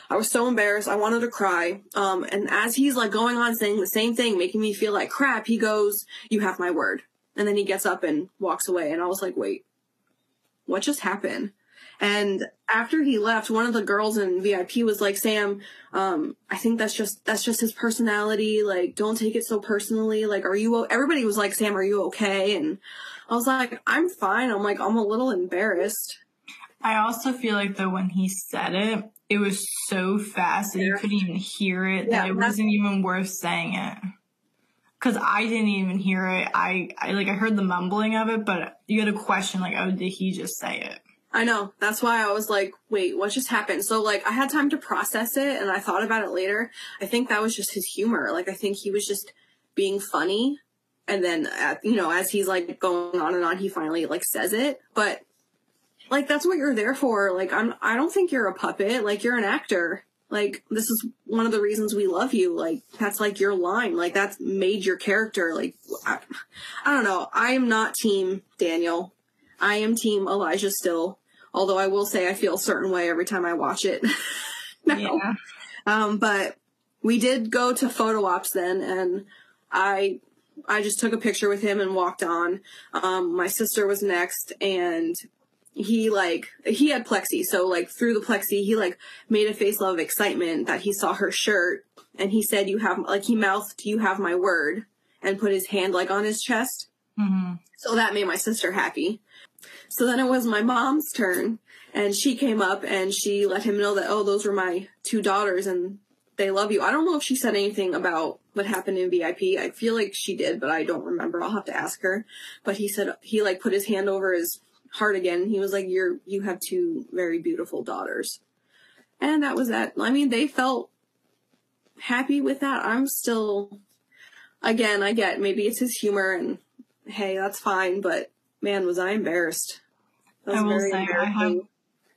Speaker 2: I was so embarrassed. I wanted to cry. Um and as he's like going on saying the same thing, making me feel like crap, he goes, "You have my word." And then he gets up and walks away and I was like, "Wait. What just happened?" And after he left, one of the girls in VIP was like, Sam, um, I think that's just, that's just his personality. Like, don't take it so personally. Like, are you, everybody was like, Sam, are you okay? And I was like, I'm fine. I'm like, I'm a little embarrassed.
Speaker 1: I also feel like though when he said it, it was so fast that you couldn't even hear it,
Speaker 2: Yeah,
Speaker 1: that it wasn't even worth saying it. Cause I didn't even hear it. I, I like I heard the mumbling of it, but you had a question like, oh, did he just say it?
Speaker 2: I know. That's why I was like, wait, what just happened? So like I had time to process it and I thought about it later. I think that was just his humor. Like I think he was just being funny. And then, at, you know, as he's like going on and on, he finally like says it. But like that's what you're there for. Like I'm, I don't think you're a puppet. Like you're an actor. Like this is one of the reasons we love you. Like that's like your line. Like that's made your character. Like I, I don't know. I am not team Daniel. I am team Elijah still. Although I will say I feel a certain way every time I watch it. now.
Speaker 1: Yeah.
Speaker 2: Um, but we did go to photo ops then, and I I just took a picture with him and walked on. Um, my sister was next, and he like he had plexi, so like through the plexi, he like made a face of excitement that he saw her shirt, and he said, "You have like he mouthed, you have my word," and put his hand like on his chest.
Speaker 1: hmm
Speaker 2: So that made my sister happy. So then it was my mom's turn, and she came up and she let him know that, oh, those were my two daughters and they love you. I don't know if she said anything about what happened in VIP. I feel like she did, but I don't remember. I'll have to ask her. But he said he like put his hand over his heart again. He was like, "You're you have two very beautiful daughters," and that was that. I mean, they felt happy with that. I'm still, again, I get maybe it's his humor and hey, that's fine, but man, was I embarrassed. Was
Speaker 1: I will say, I have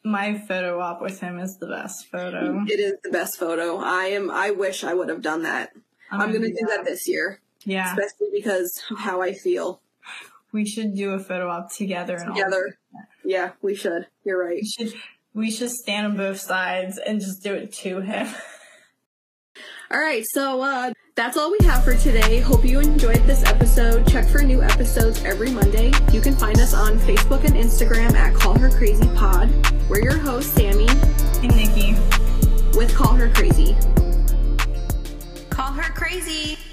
Speaker 1: my photo op with him is the best photo.
Speaker 2: It is the best photo. I am. I wish I would have done that. I'm gonna do that this year,
Speaker 1: Yeah,
Speaker 2: especially because of how I feel
Speaker 1: we should do a photo op together. And
Speaker 2: together. Yeah, we should. You're right.
Speaker 1: We should we should stand on both sides and just do it to him.
Speaker 2: All right, so uh, that's all we have for today. Hope you enjoyed this episode. Check for new episodes every Monday. You can find us on Facebook and Instagram at Call Her Crazy Pod. We're your hosts, Sammy,
Speaker 1: and Nikki.
Speaker 2: with Call Her Crazy.
Speaker 3: Crazy.